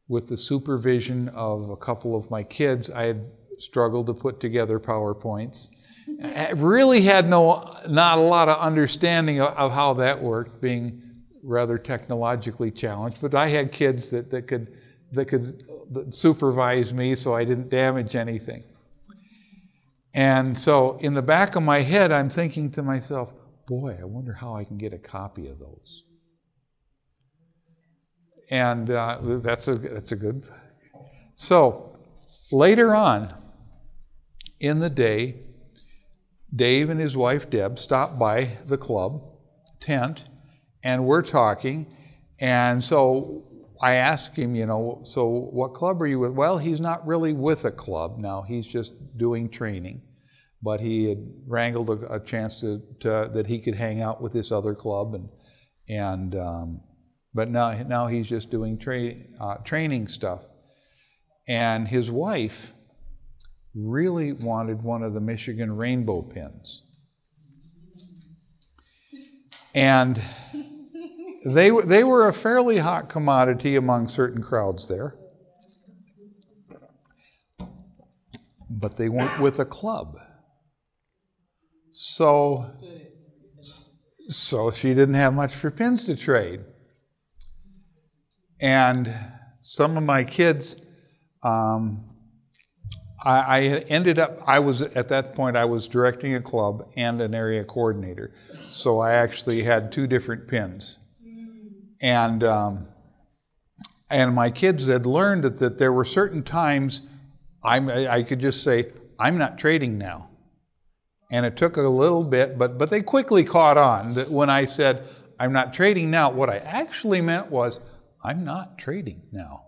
with the supervision of a couple of my kids, I had struggled to put together PowerPoints. I really had no, not a lot of understanding of, of, how that worked, being rather technologically challenged. But I had kids that, that could that could supervise me, so I didn't damage anything. And so, in the back of my head, I'm thinking to myself, "Boy, I wonder how I can get a copy of those." And uh, that's a that's a good. So later on in the day, Dave and his wife Deb stopped by the club tent and we're talking. And so I asked him, you know, so what club are you with? Well, he's not really with a club now, he's just doing training. But he had wrangled a, a chance to, to, that he could hang out with this other club, and and um, but now now he's just doing tra- uh, training stuff. And his wife really wanted one of the Michigan rainbow pins. And they, they were a fairly hot commodity among certain crowds there. But they weren't with a club. So, so she didn't have much for pins to trade. And some of my kids, um, I, I ended up, I was at that point, I was directing a club and an area coordinator. So I actually had two different pins. And, um, and my kids had learned that, that there were certain times I'm, I could just say, I'm not trading now. And it took a little bit, but, but they quickly caught on that when I said, I'm not trading now, what I actually meant was, I'm not trading now.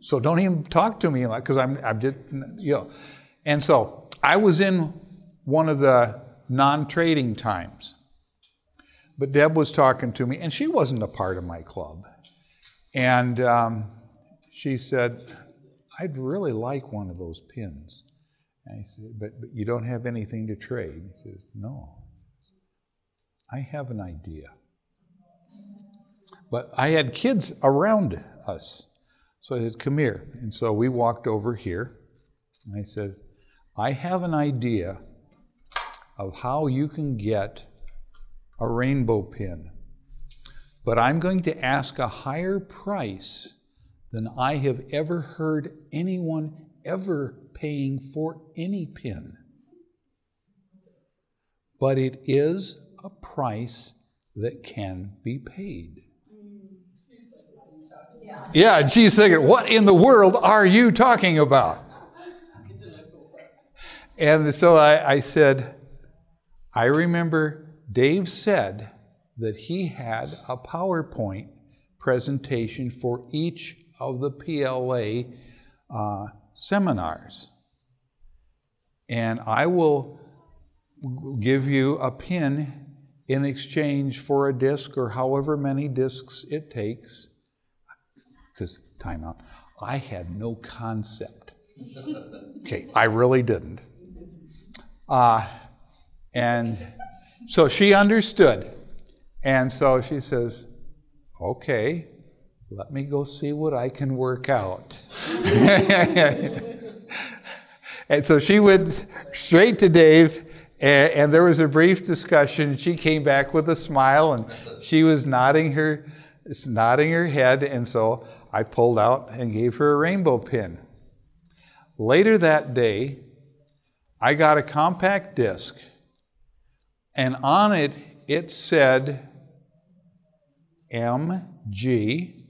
So don't even talk to me because I'm, I'm just, you know. And so I was in one of the non trading times. But Deb was talking to me, and she wasn't a part of my club. And um, she said, I'd really like one of those pins. And I said, but, but you don't have anything to trade? He says, No. I have an idea. But I had kids around us. So I said, Come here. And so we walked over here. And I said, I have an idea of how you can get a rainbow pin, but I'm going to ask a higher price than I have ever heard anyone ever paying for any pin. But it is a price that can be paid. Yeah, and she's thinking, what in the world are you talking about? And so I, I said, I remember Dave said that he had a PowerPoint presentation for each of the PLA uh, seminars. And I will give you a pin in exchange for a disc or however many discs it takes because timeout. I had no concept. Okay, I really didn't. Uh, and so she understood. And so she says, okay, let me go see what I can work out. and so she went straight to Dave, and, and, there was a brief discussion. She came back with a smile, and she was nodding her, nodding her head. And so I pulled out and gave her a rainbow pin. Later that day, I got a compact disc, and on it it said M G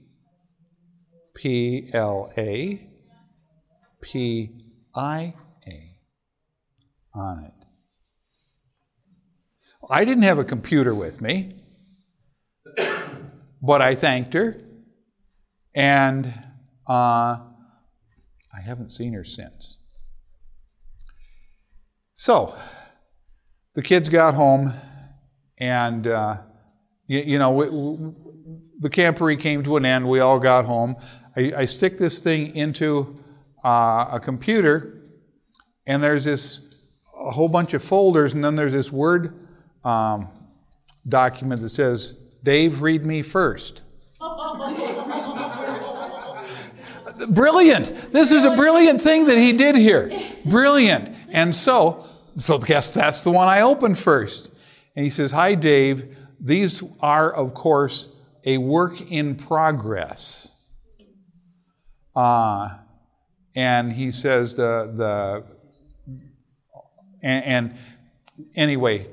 P L A P I A on it. I didn't have a computer with me, but I thanked her, and uh, I haven't seen her since. So, the kids got home, and uh, you, you, know, we, we, the camporee came to an end. We all got home. I, I stick this thing into uh, a computer, and there's this a whole bunch of folders, and then there's this Word um, document that says, Dave, read me first. Brilliant. This is a brilliant thing that he did here. Brilliant. And so, so guess that's the one I opened first. And he says, Hi, Dave. These are, of course, a work in progress. Uh, and he says the the and, and anyway,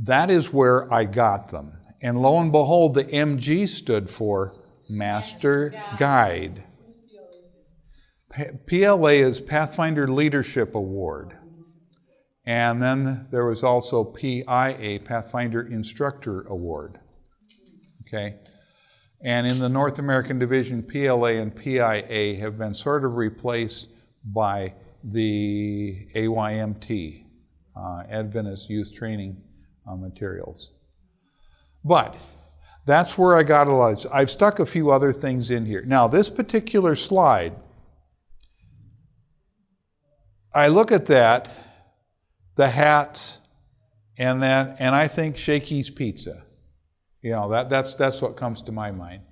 that is where I got them. And lo and behold, the MG stood for Master Guide. PLA is Pathfinder Leadership Award. And then there was also PIA, Pathfinder Instructor Award. Okay? And in the North American division, PLA and PIA have been sort of replaced by the AYMT, uh, Adventist Youth Training uh, Materials. But that's where I got a lot. Of, I've stuck a few other things in here. Now, this particular slide, I look at that, the hats, and then, and I think Shakey's Pizza. You know, that, that's, that's what comes to my mind.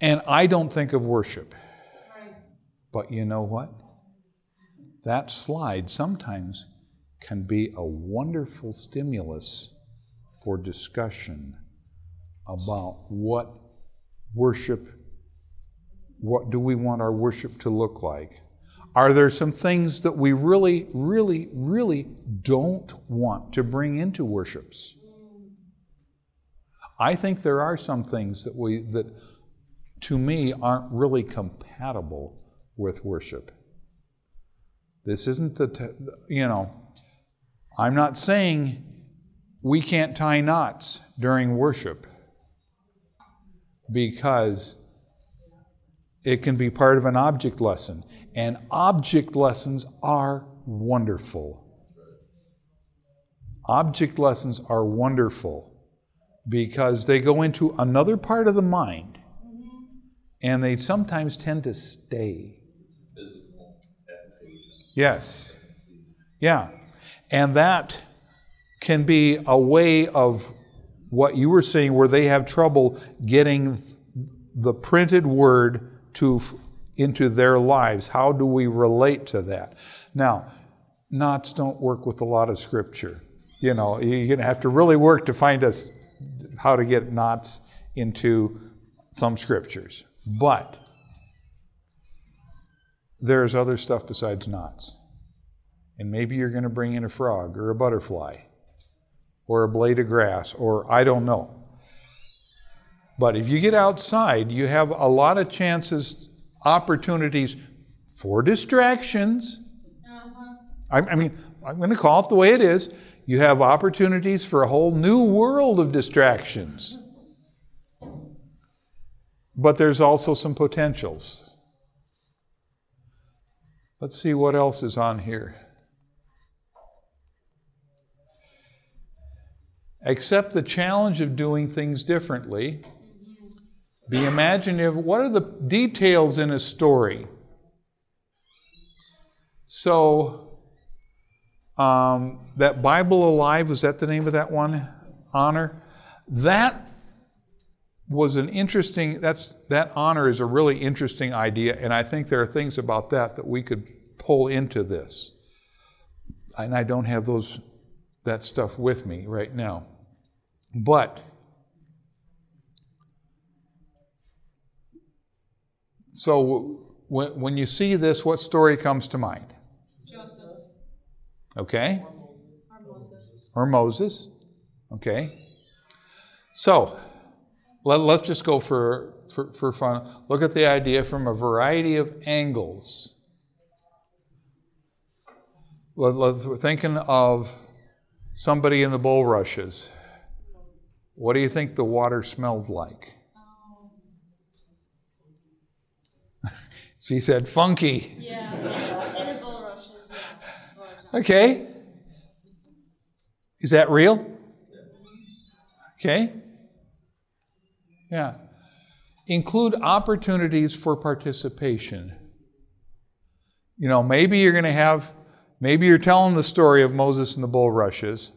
And I don't think of worship. But you know what? That slide sometimes can be a wonderful stimulus for discussion about what worship, what do we want our worship to look like? Are there some things that we really, really, really don't want to bring into worships? I think there are some things that we that to me aren't really compatible with worship. This isn't the t- you know, I'm not saying we can't tie knots during worship because it can be part of an object lesson. And object lessons are wonderful. Object lessons are wonderful because they go into another part of the mind and they sometimes tend to stay. Yes. Yeah. And that can be a way of what you were saying where they have trouble getting the printed word to into their lives. How do we relate to that? Now, knots don't work with a lot of scripture. You know, you're going to have to really work to find us how to get knots into some scriptures. But there's other stuff besides knots. And maybe you're going to bring in a frog or a butterfly or a blade of grass or I don't know. But if you get outside, you have a lot of chances, opportunities for distractions. Uh-huh. I, I mean, I'm going to call it the way it is. You have opportunities for a whole new world of distractions. But there's also some potentials. Let's see what else is on here. Accept the challenge of doing things differently. Be imaginative. What are the details in a story? So, um, that Bible Alive, was that the name of that one? Honor? That was an interesting, that's, that honor is a really interesting idea, and I think there are things about that that we could pull into this. And I don't have those, that stuff with me right now. But, so when, when you see this, what story comes to mind? Joseph Okay? or Moses. Or Moses. Okay? So, let, let's just go for, for, for fun. Look at the idea from a variety of angles. Let, let, we're thinking of somebody in the bulrushes. What do you think the water smelled like? She said funky. Yeah, and the bulrushes, Okay. Is that real? Okay. Yeah. Include opportunities for participation. You know, maybe you're going to have, maybe you're telling the story of Moses and the bulrushes,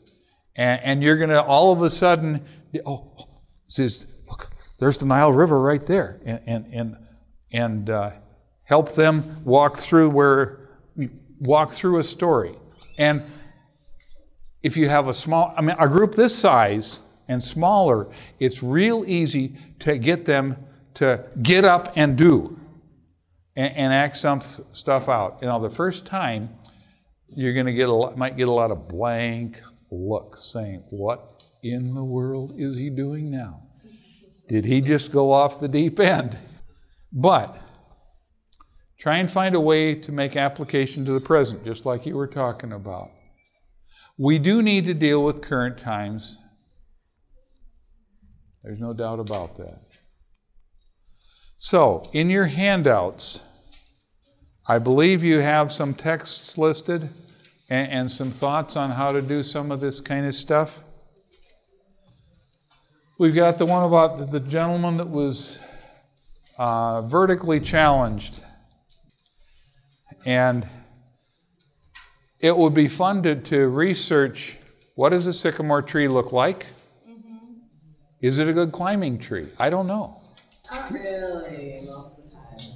and, and you're going to all of a sudden, oh, says, look, there's the Nile River right there, and and and, and uh, help them walk through where, walk through a story, and if you have a small, I mean, a group this size and smaller, it's real easy to get them to get up and do and, and act some stuff out. You know, the first time you're going to get a lot, might get a lot of blank looks saying, "What in the world is he doing now? Did he just go off the deep end?" But try and find a way to make application to the present, just like you were talking about. We do need to deal with current times. There's no doubt about that. So, in your handouts, I believe you have some texts listed and, and, some thoughts on how to do some of this kind of stuff. We've got the one about the gentleman that was uh, vertically challenged. And it would be fun to, to research what does a sycamore tree look like? Mm-hmm. Is it a good climbing tree? I don't know. Not really, most of the time.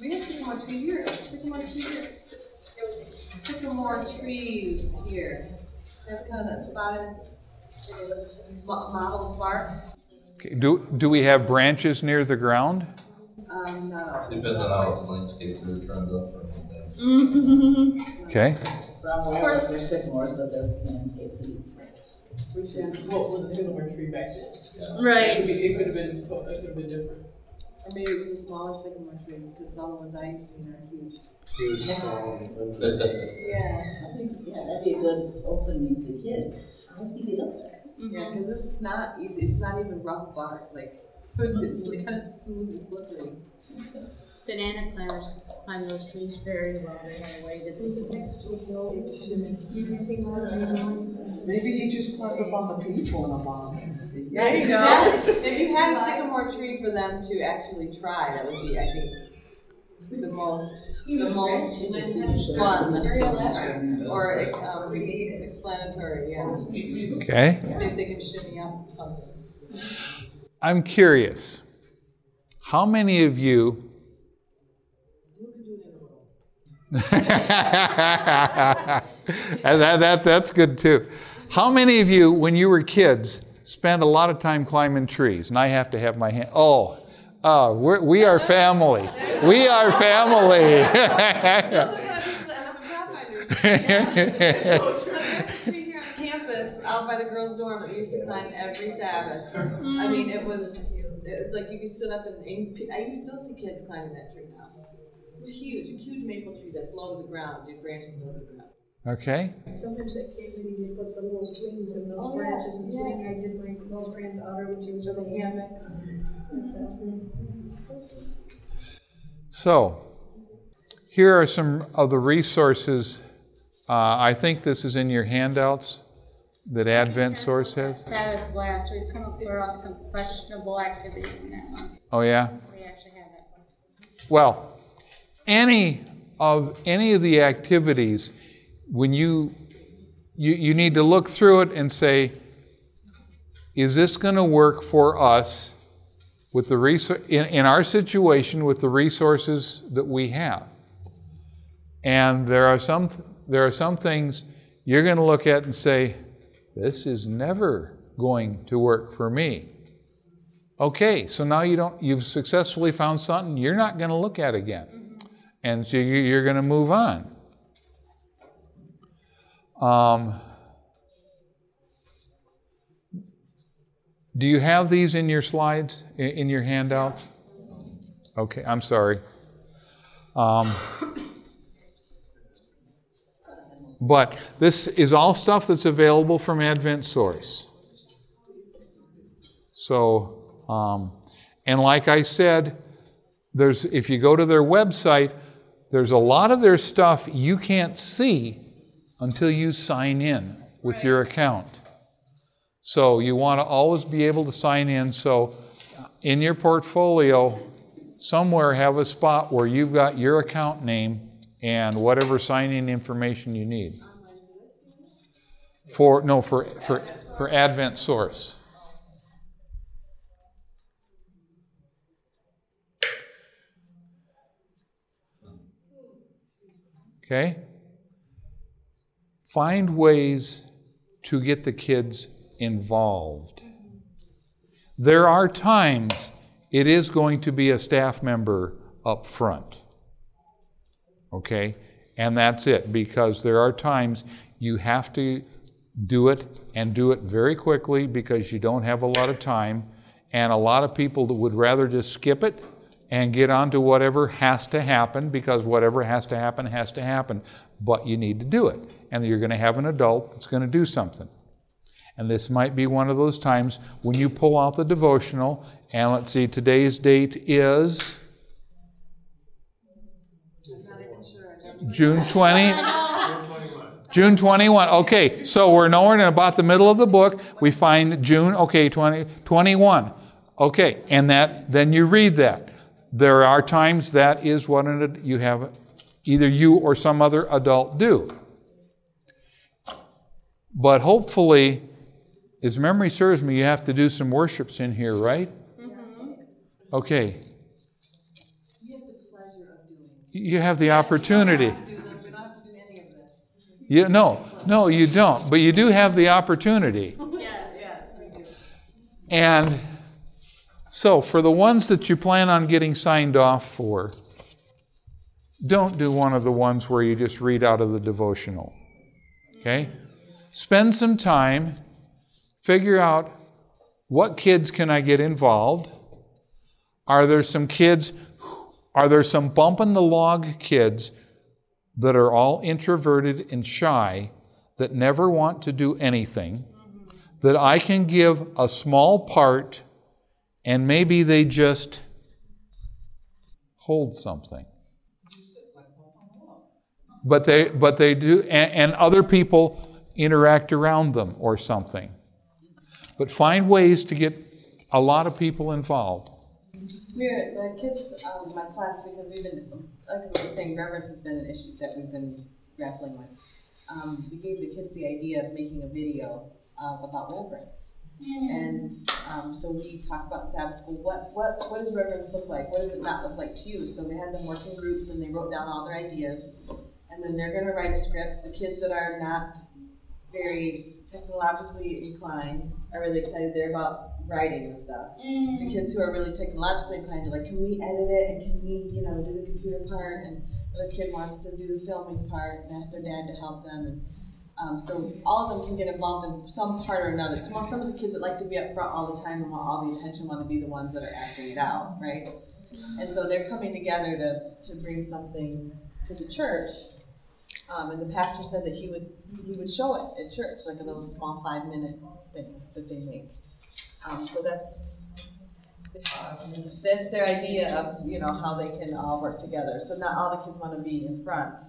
We have sycamore tree here, sycamore tree here. Sycamore trees here. They have kind of that spotted mottled bark. Okay. Do, do we have branches near the ground? Um, not all. Depends on how it's landscaped, they're trying to. Okay. Brown wire, they're sycamores, but they're landscape seed. Which is, what was a sycamore tree back then? It Right. be, it could have been, to- it could have been different. Or maybe it was a smaller sycamore tree, because all the ones I've seen are huge. Huge, um, Yeah, I think, yeah, that'd be a good opening for kids. How do you get up there? yeah, because it's not easy, it's not even rough bark, like, it's like kind of smooth and slippery. Banana climbers climb those trees very well. They have a way that Maybe he just climbed up on the people in a bomb. There you go. If you had a sycamore tree for them to actually try, that would be, I think, the most, the most fun or um, explanatory, yeah. Okay. See if they can shimmy up something. I'm curious. How many of you that, that, that's good too. How many of you, when you were kids, spent a lot of time climbing trees? And I have to have my hand. Oh, uh, we're, we are family. We are family. tree here on campus, out by the girls' dorm, that we used to climb every Sabbath. I mean, it was, it was like you could sit up and, and I you still see kids climbing that tree now. It's huge, a huge maple tree that's low to the ground, your branches low to the ground. okay. Sometimes at camp meeting, they put the little swings in those Oh, yeah, branches and yeah. swing. I did my little granddaughter when she was Or the really hammocks. So, here are some of the resources. Uh, I think this is in your handouts that Advent Source has. Sabbath blast. We've come across some questionable activities in that one. Oh, yeah? We actually have that one. Well, any of any of the activities, when you you, you need to look through it and say, is this going to work for us with the resou- in, in our situation with the resources that we have? And there are some there are some things you're going to look at and say, this is never going to work for me. Okay, so now you don't you've successfully found something you're not going to look at again. And so you- you're going to move on. Um, do you have these in your slides, in your handouts? Okay, I'm sorry. Um, but this is all stuff that's available from Advent Source. So, um, and like I said, there's if you go to their website, there's a lot of their stuff you can't see until you sign in with your account. So you want to always be able to sign in. So in your portfolio, somewhere have a spot where you've got your account name and whatever sign-in information you need. For no, for for for Advent Source. Okay? Find ways to get the kids involved. There are times it is going to be a staff member up front. Okay? And that's it, because there are times you have to do it and do it very quickly because you don't have a lot of time. And a lot of people would rather just skip it and get on to whatever has to happen because whatever has to happen has to happen. But you need to do it. And you're going to have an adult that's going to do something. And this might be one of those times when you pull out the devotional, and let's see, today's date is June 20. June 21. Okay, so we're nowhere in about the middle of the book. We find June, okay, 20, 21. Okay, and that then you read that. There are times that is what an, you have either you or some other adult do. But hopefully, as memory serves me, you have to do some worships in here, right? Okay. You have the opportunity. You, no, no, you don't. But you do have the opportunity. Yes, yes, we do. And so, for the ones that you plan on getting signed off for, don't do one of the ones where you just read out of the devotional. Okay? Spend some time, figure out what kids can I get involved? Are there some kids, are there some bump in the log kids that are all introverted and shy that never want to do anything? That I can give a small part and maybe they just hold something. But they, but they do, and, and other people interact around them or something. But find ways to get a lot of people involved. We're, the kids, um, my class, because we've been, like I was saying, reverence has been an issue that we've been grappling with. Um, we gave the kids the idea of making a video uh, about reverence. And um, so we talked about in Sabbath school, what, what, what does reverence look like? What does it not look like to you? So we had them work in groups and they wrote down all their ideas. And then they're gonna write a script. The kids that are not very technologically inclined are really excited. They're about writing and stuff. The kids who are really technologically inclined are like, can we edit it and can we, you know, do the computer part? And the kid wants to do the filming part and ask their dad to help them. And um, so all of them can get involved in some part or another. Some, some of the kids that like to be up front all the time and want all the attention want to be the ones that are acting it out, right? And so they're coming together to, to bring something to the church. Um, and the pastor said that he would he would show it at church, like a little small five minute thing that they make. Um, so that's that's their idea of you know how they can all work together. So not all the kids want to be in front.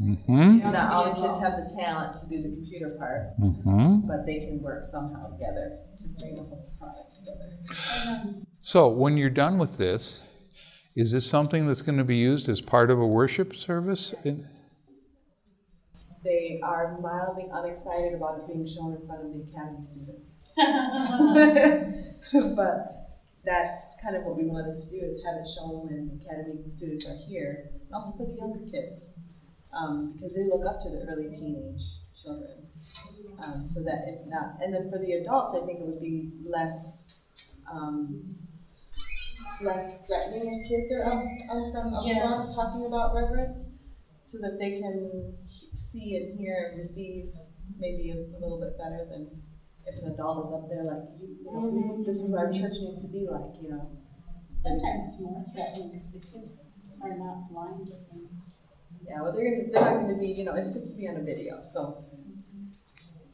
Mm-hmm. Not all the kids have the talent to do the computer part, Mm-hmm. but they can work somehow together to bring the whole product together. So, when you're done with this, is this something that's going to be used as part of a worship service? In- They are mildly unexcited about it being shown in front of the academy students. but that's kind of what we wanted to do is have it shown when academy students are here, and also for the younger kids, um, because they look up to the early teenage children. Um, so that it's not, and then for the adults, I think it would be less. Um, it's less threatening if kids are up, up front, up Yeah. front talking about reverence, so that they can see and hear and receive maybe a, a little bit better than if an adult is up there like, you, you know, this is what our church needs to be like, you know. Sometimes it's more threatening because the kids are not blind to things. Yeah, well, they're gonna, they're not gonna be, you know, it's supposed to be on a video, so.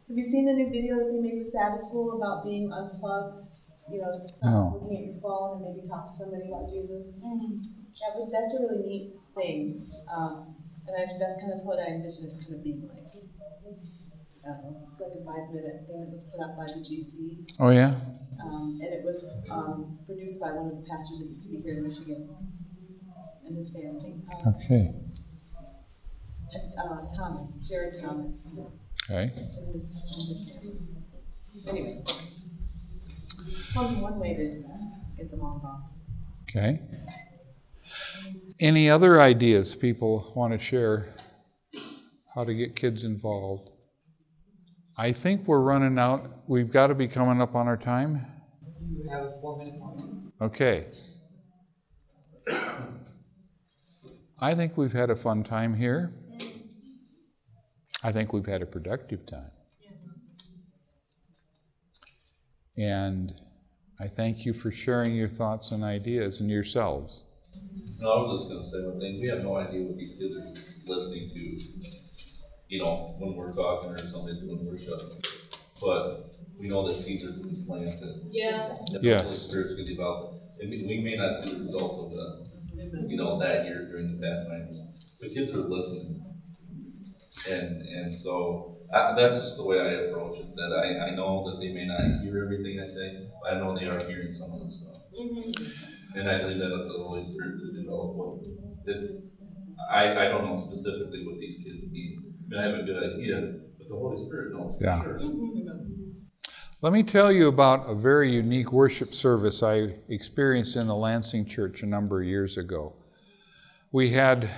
Have you seen the new video that they made with Sabbath School about being unplugged? You know, stop No. looking at your phone and maybe talk to somebody about Jesus? That was, that's a really neat thing, um, and I, that's kind of what I envision it kind of being like. I it's like a five minute thing that was put out by the GC, Oh, yeah? um, and it was, um, produced by one of the pastors that used to be here in Michigan and his family. Um, Okay. T- uh, Thomas, Jared Thomas, Okay. and his, and his. Anyway, one, one way to get them all involved. Okay. Any other ideas people want to share how to get kids involved? I think we're running out. We've got to be coming up on our time. You have a four minute mark. Okay. I think we've had a fun time here. I think we've had a productive time. And I thank you for sharing your thoughts and ideas and yourselves. No, I was just gonna say one thing, we have no idea what these kids are listening to, you know, when we're talking or somebody's doing worship. But we know that seeds are being planted. Yeah. That Yes. the Holy Spirit's gonna develop, and we, we may not see the results of the, you know, that year during the Pathfinders, but kids are listening. And, and so, uh, that's just the way I approach it, that I, I know that they may not hear everything I say, but I know they are hearing some of the stuff. And I leave that up to the Holy Spirit to develop what, it, I, I don't know specifically what these kids need. I mean, I have a good idea, but the Holy Spirit knows for Yeah. sure. Let me tell you about a very unique worship service I experienced in the Lansing Church a number of years ago. We had,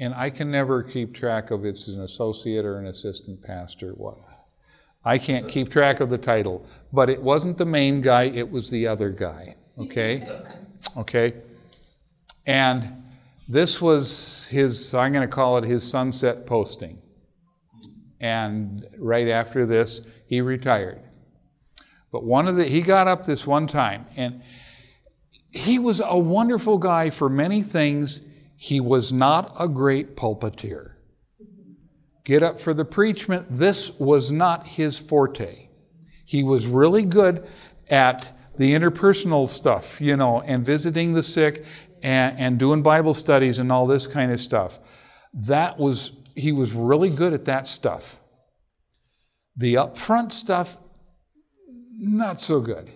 and I can never keep track of it's an associate or an assistant pastor. What? I can't keep track of the title, but it wasn't the main guy, it was the other guy. Okay? Okay? And this was his, I'm going to call it his sunset posting. And right after this, he retired. But one of the, he got up this one time, and he was a wonderful guy for many things. He was not a great pulpiteer. Get up for the preachment, this was not his forte. He was really good at the interpersonal stuff, you know, and visiting the sick and, and doing Bible studies and all this kind of stuff. That was, he was really good at that stuff. The upfront stuff, not so good.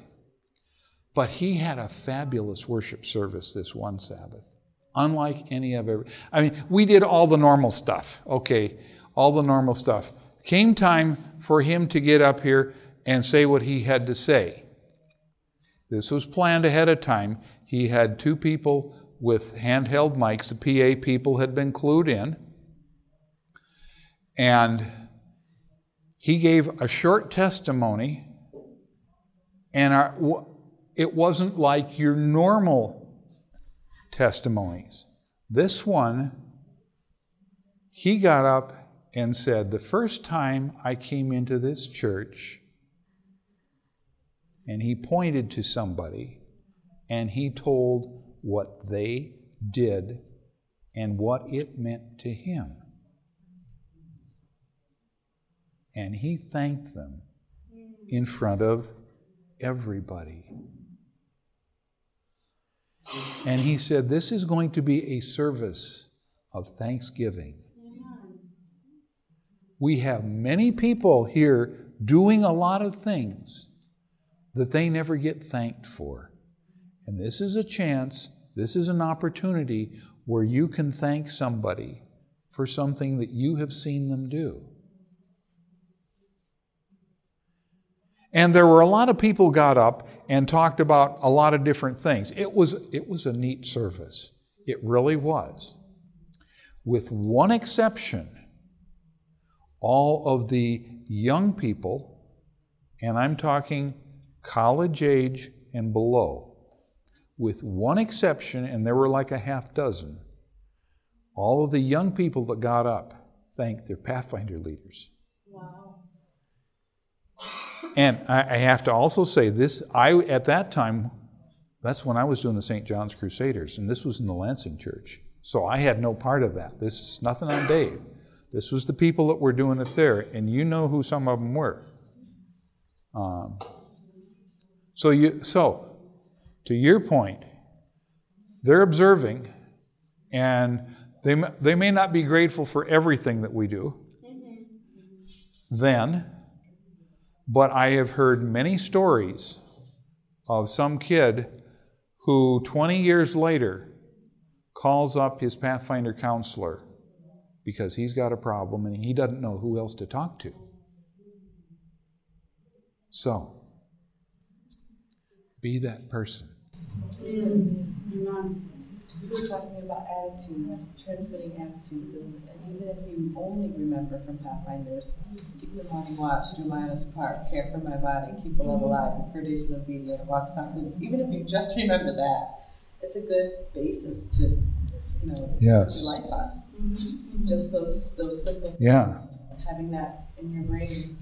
But he had a fabulous worship service this one Sabbath, unlike any of ever. I mean, we did all the normal stuff, okay, all the normal stuff. Came time for him to get up here and say what he had to say. This was planned ahead of time. He had two people with handheld mics. The PA people had been clued in. And he gave a short testimony, and our, it wasn't like your normal testimonies. This one, he got up and said, The first time I came into this church, and he pointed to somebody, and he told what they did and what it meant to him. And he thanked them in front of everybody. And he said, This is going to be a service of thanksgiving. We have many people here doing a lot of things that they never get thanked for. And this is a chance, this is an opportunity where you can thank somebody for something that you have seen them do. And there were a lot of people got up and talked about a lot of different things. It was, it was a neat service. It really was. With one exception, all of the young people, and I'm talking college age and below, with one exception, and there were like a half dozen, all of the young people that got up thanked their Pathfinder leaders. And I, I have to also say this: I at that time, that's when I was doing the St. John's Crusaders, and this was in the Lansing Church. So I had no part of that. This is nothing on Dave. This was the people that were doing it there, and you know who some of them were. Um, so you so to your point, they're observing, and they they may not be grateful for everything that we do. Then, but I have heard many stories of some kid who 20 years later calls up his Pathfinder counselor because he's got a problem and he doesn't know who else to talk to. So, be that person. We were talking about attitudes, transmitting attitudes, and, and even if you only remember from Pathfinders, keep the morning watch, do Linus Park, care for my body, keep the love mm-hmm. alive, be courteous and obedient, walk something. Even if you just remember that, it's a good basis to, you know, Yes. put your life on. Mm-hmm. Just those those simple things, Yeah. having that in your brain.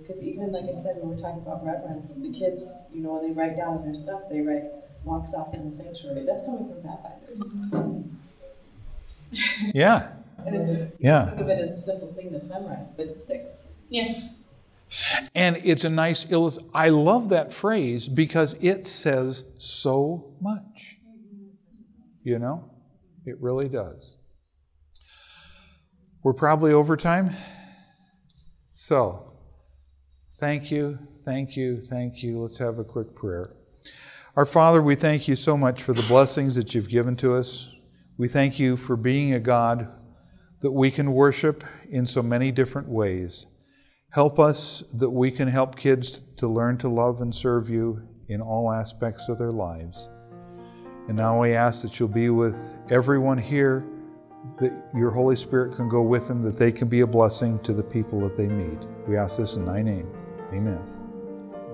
Because even like I said, when we're talking about reverence, the kids, you know, when they write down their stuff, they write walks off in the sanctuary. That's coming from Pathfinders. Yeah. And it's Yeah. think of it as a simple thing that's memorized, but it sticks. Yes. And it's a nice illus I love that phrase because it says so much. You know? It really does. We're probably over time. So, thank you, thank you, thank you. Let's have a quick prayer. Our Father, we thank you so much for the blessings that you've given to us. We thank you for being a God that we can worship in so many different ways. Help us that we can help kids to learn to love and serve you in all aspects of their lives. And now we ask that you'll be with everyone here, that your Holy Spirit can go with them, that they can be a blessing to the people that they meet. We ask this in thy name. Amen.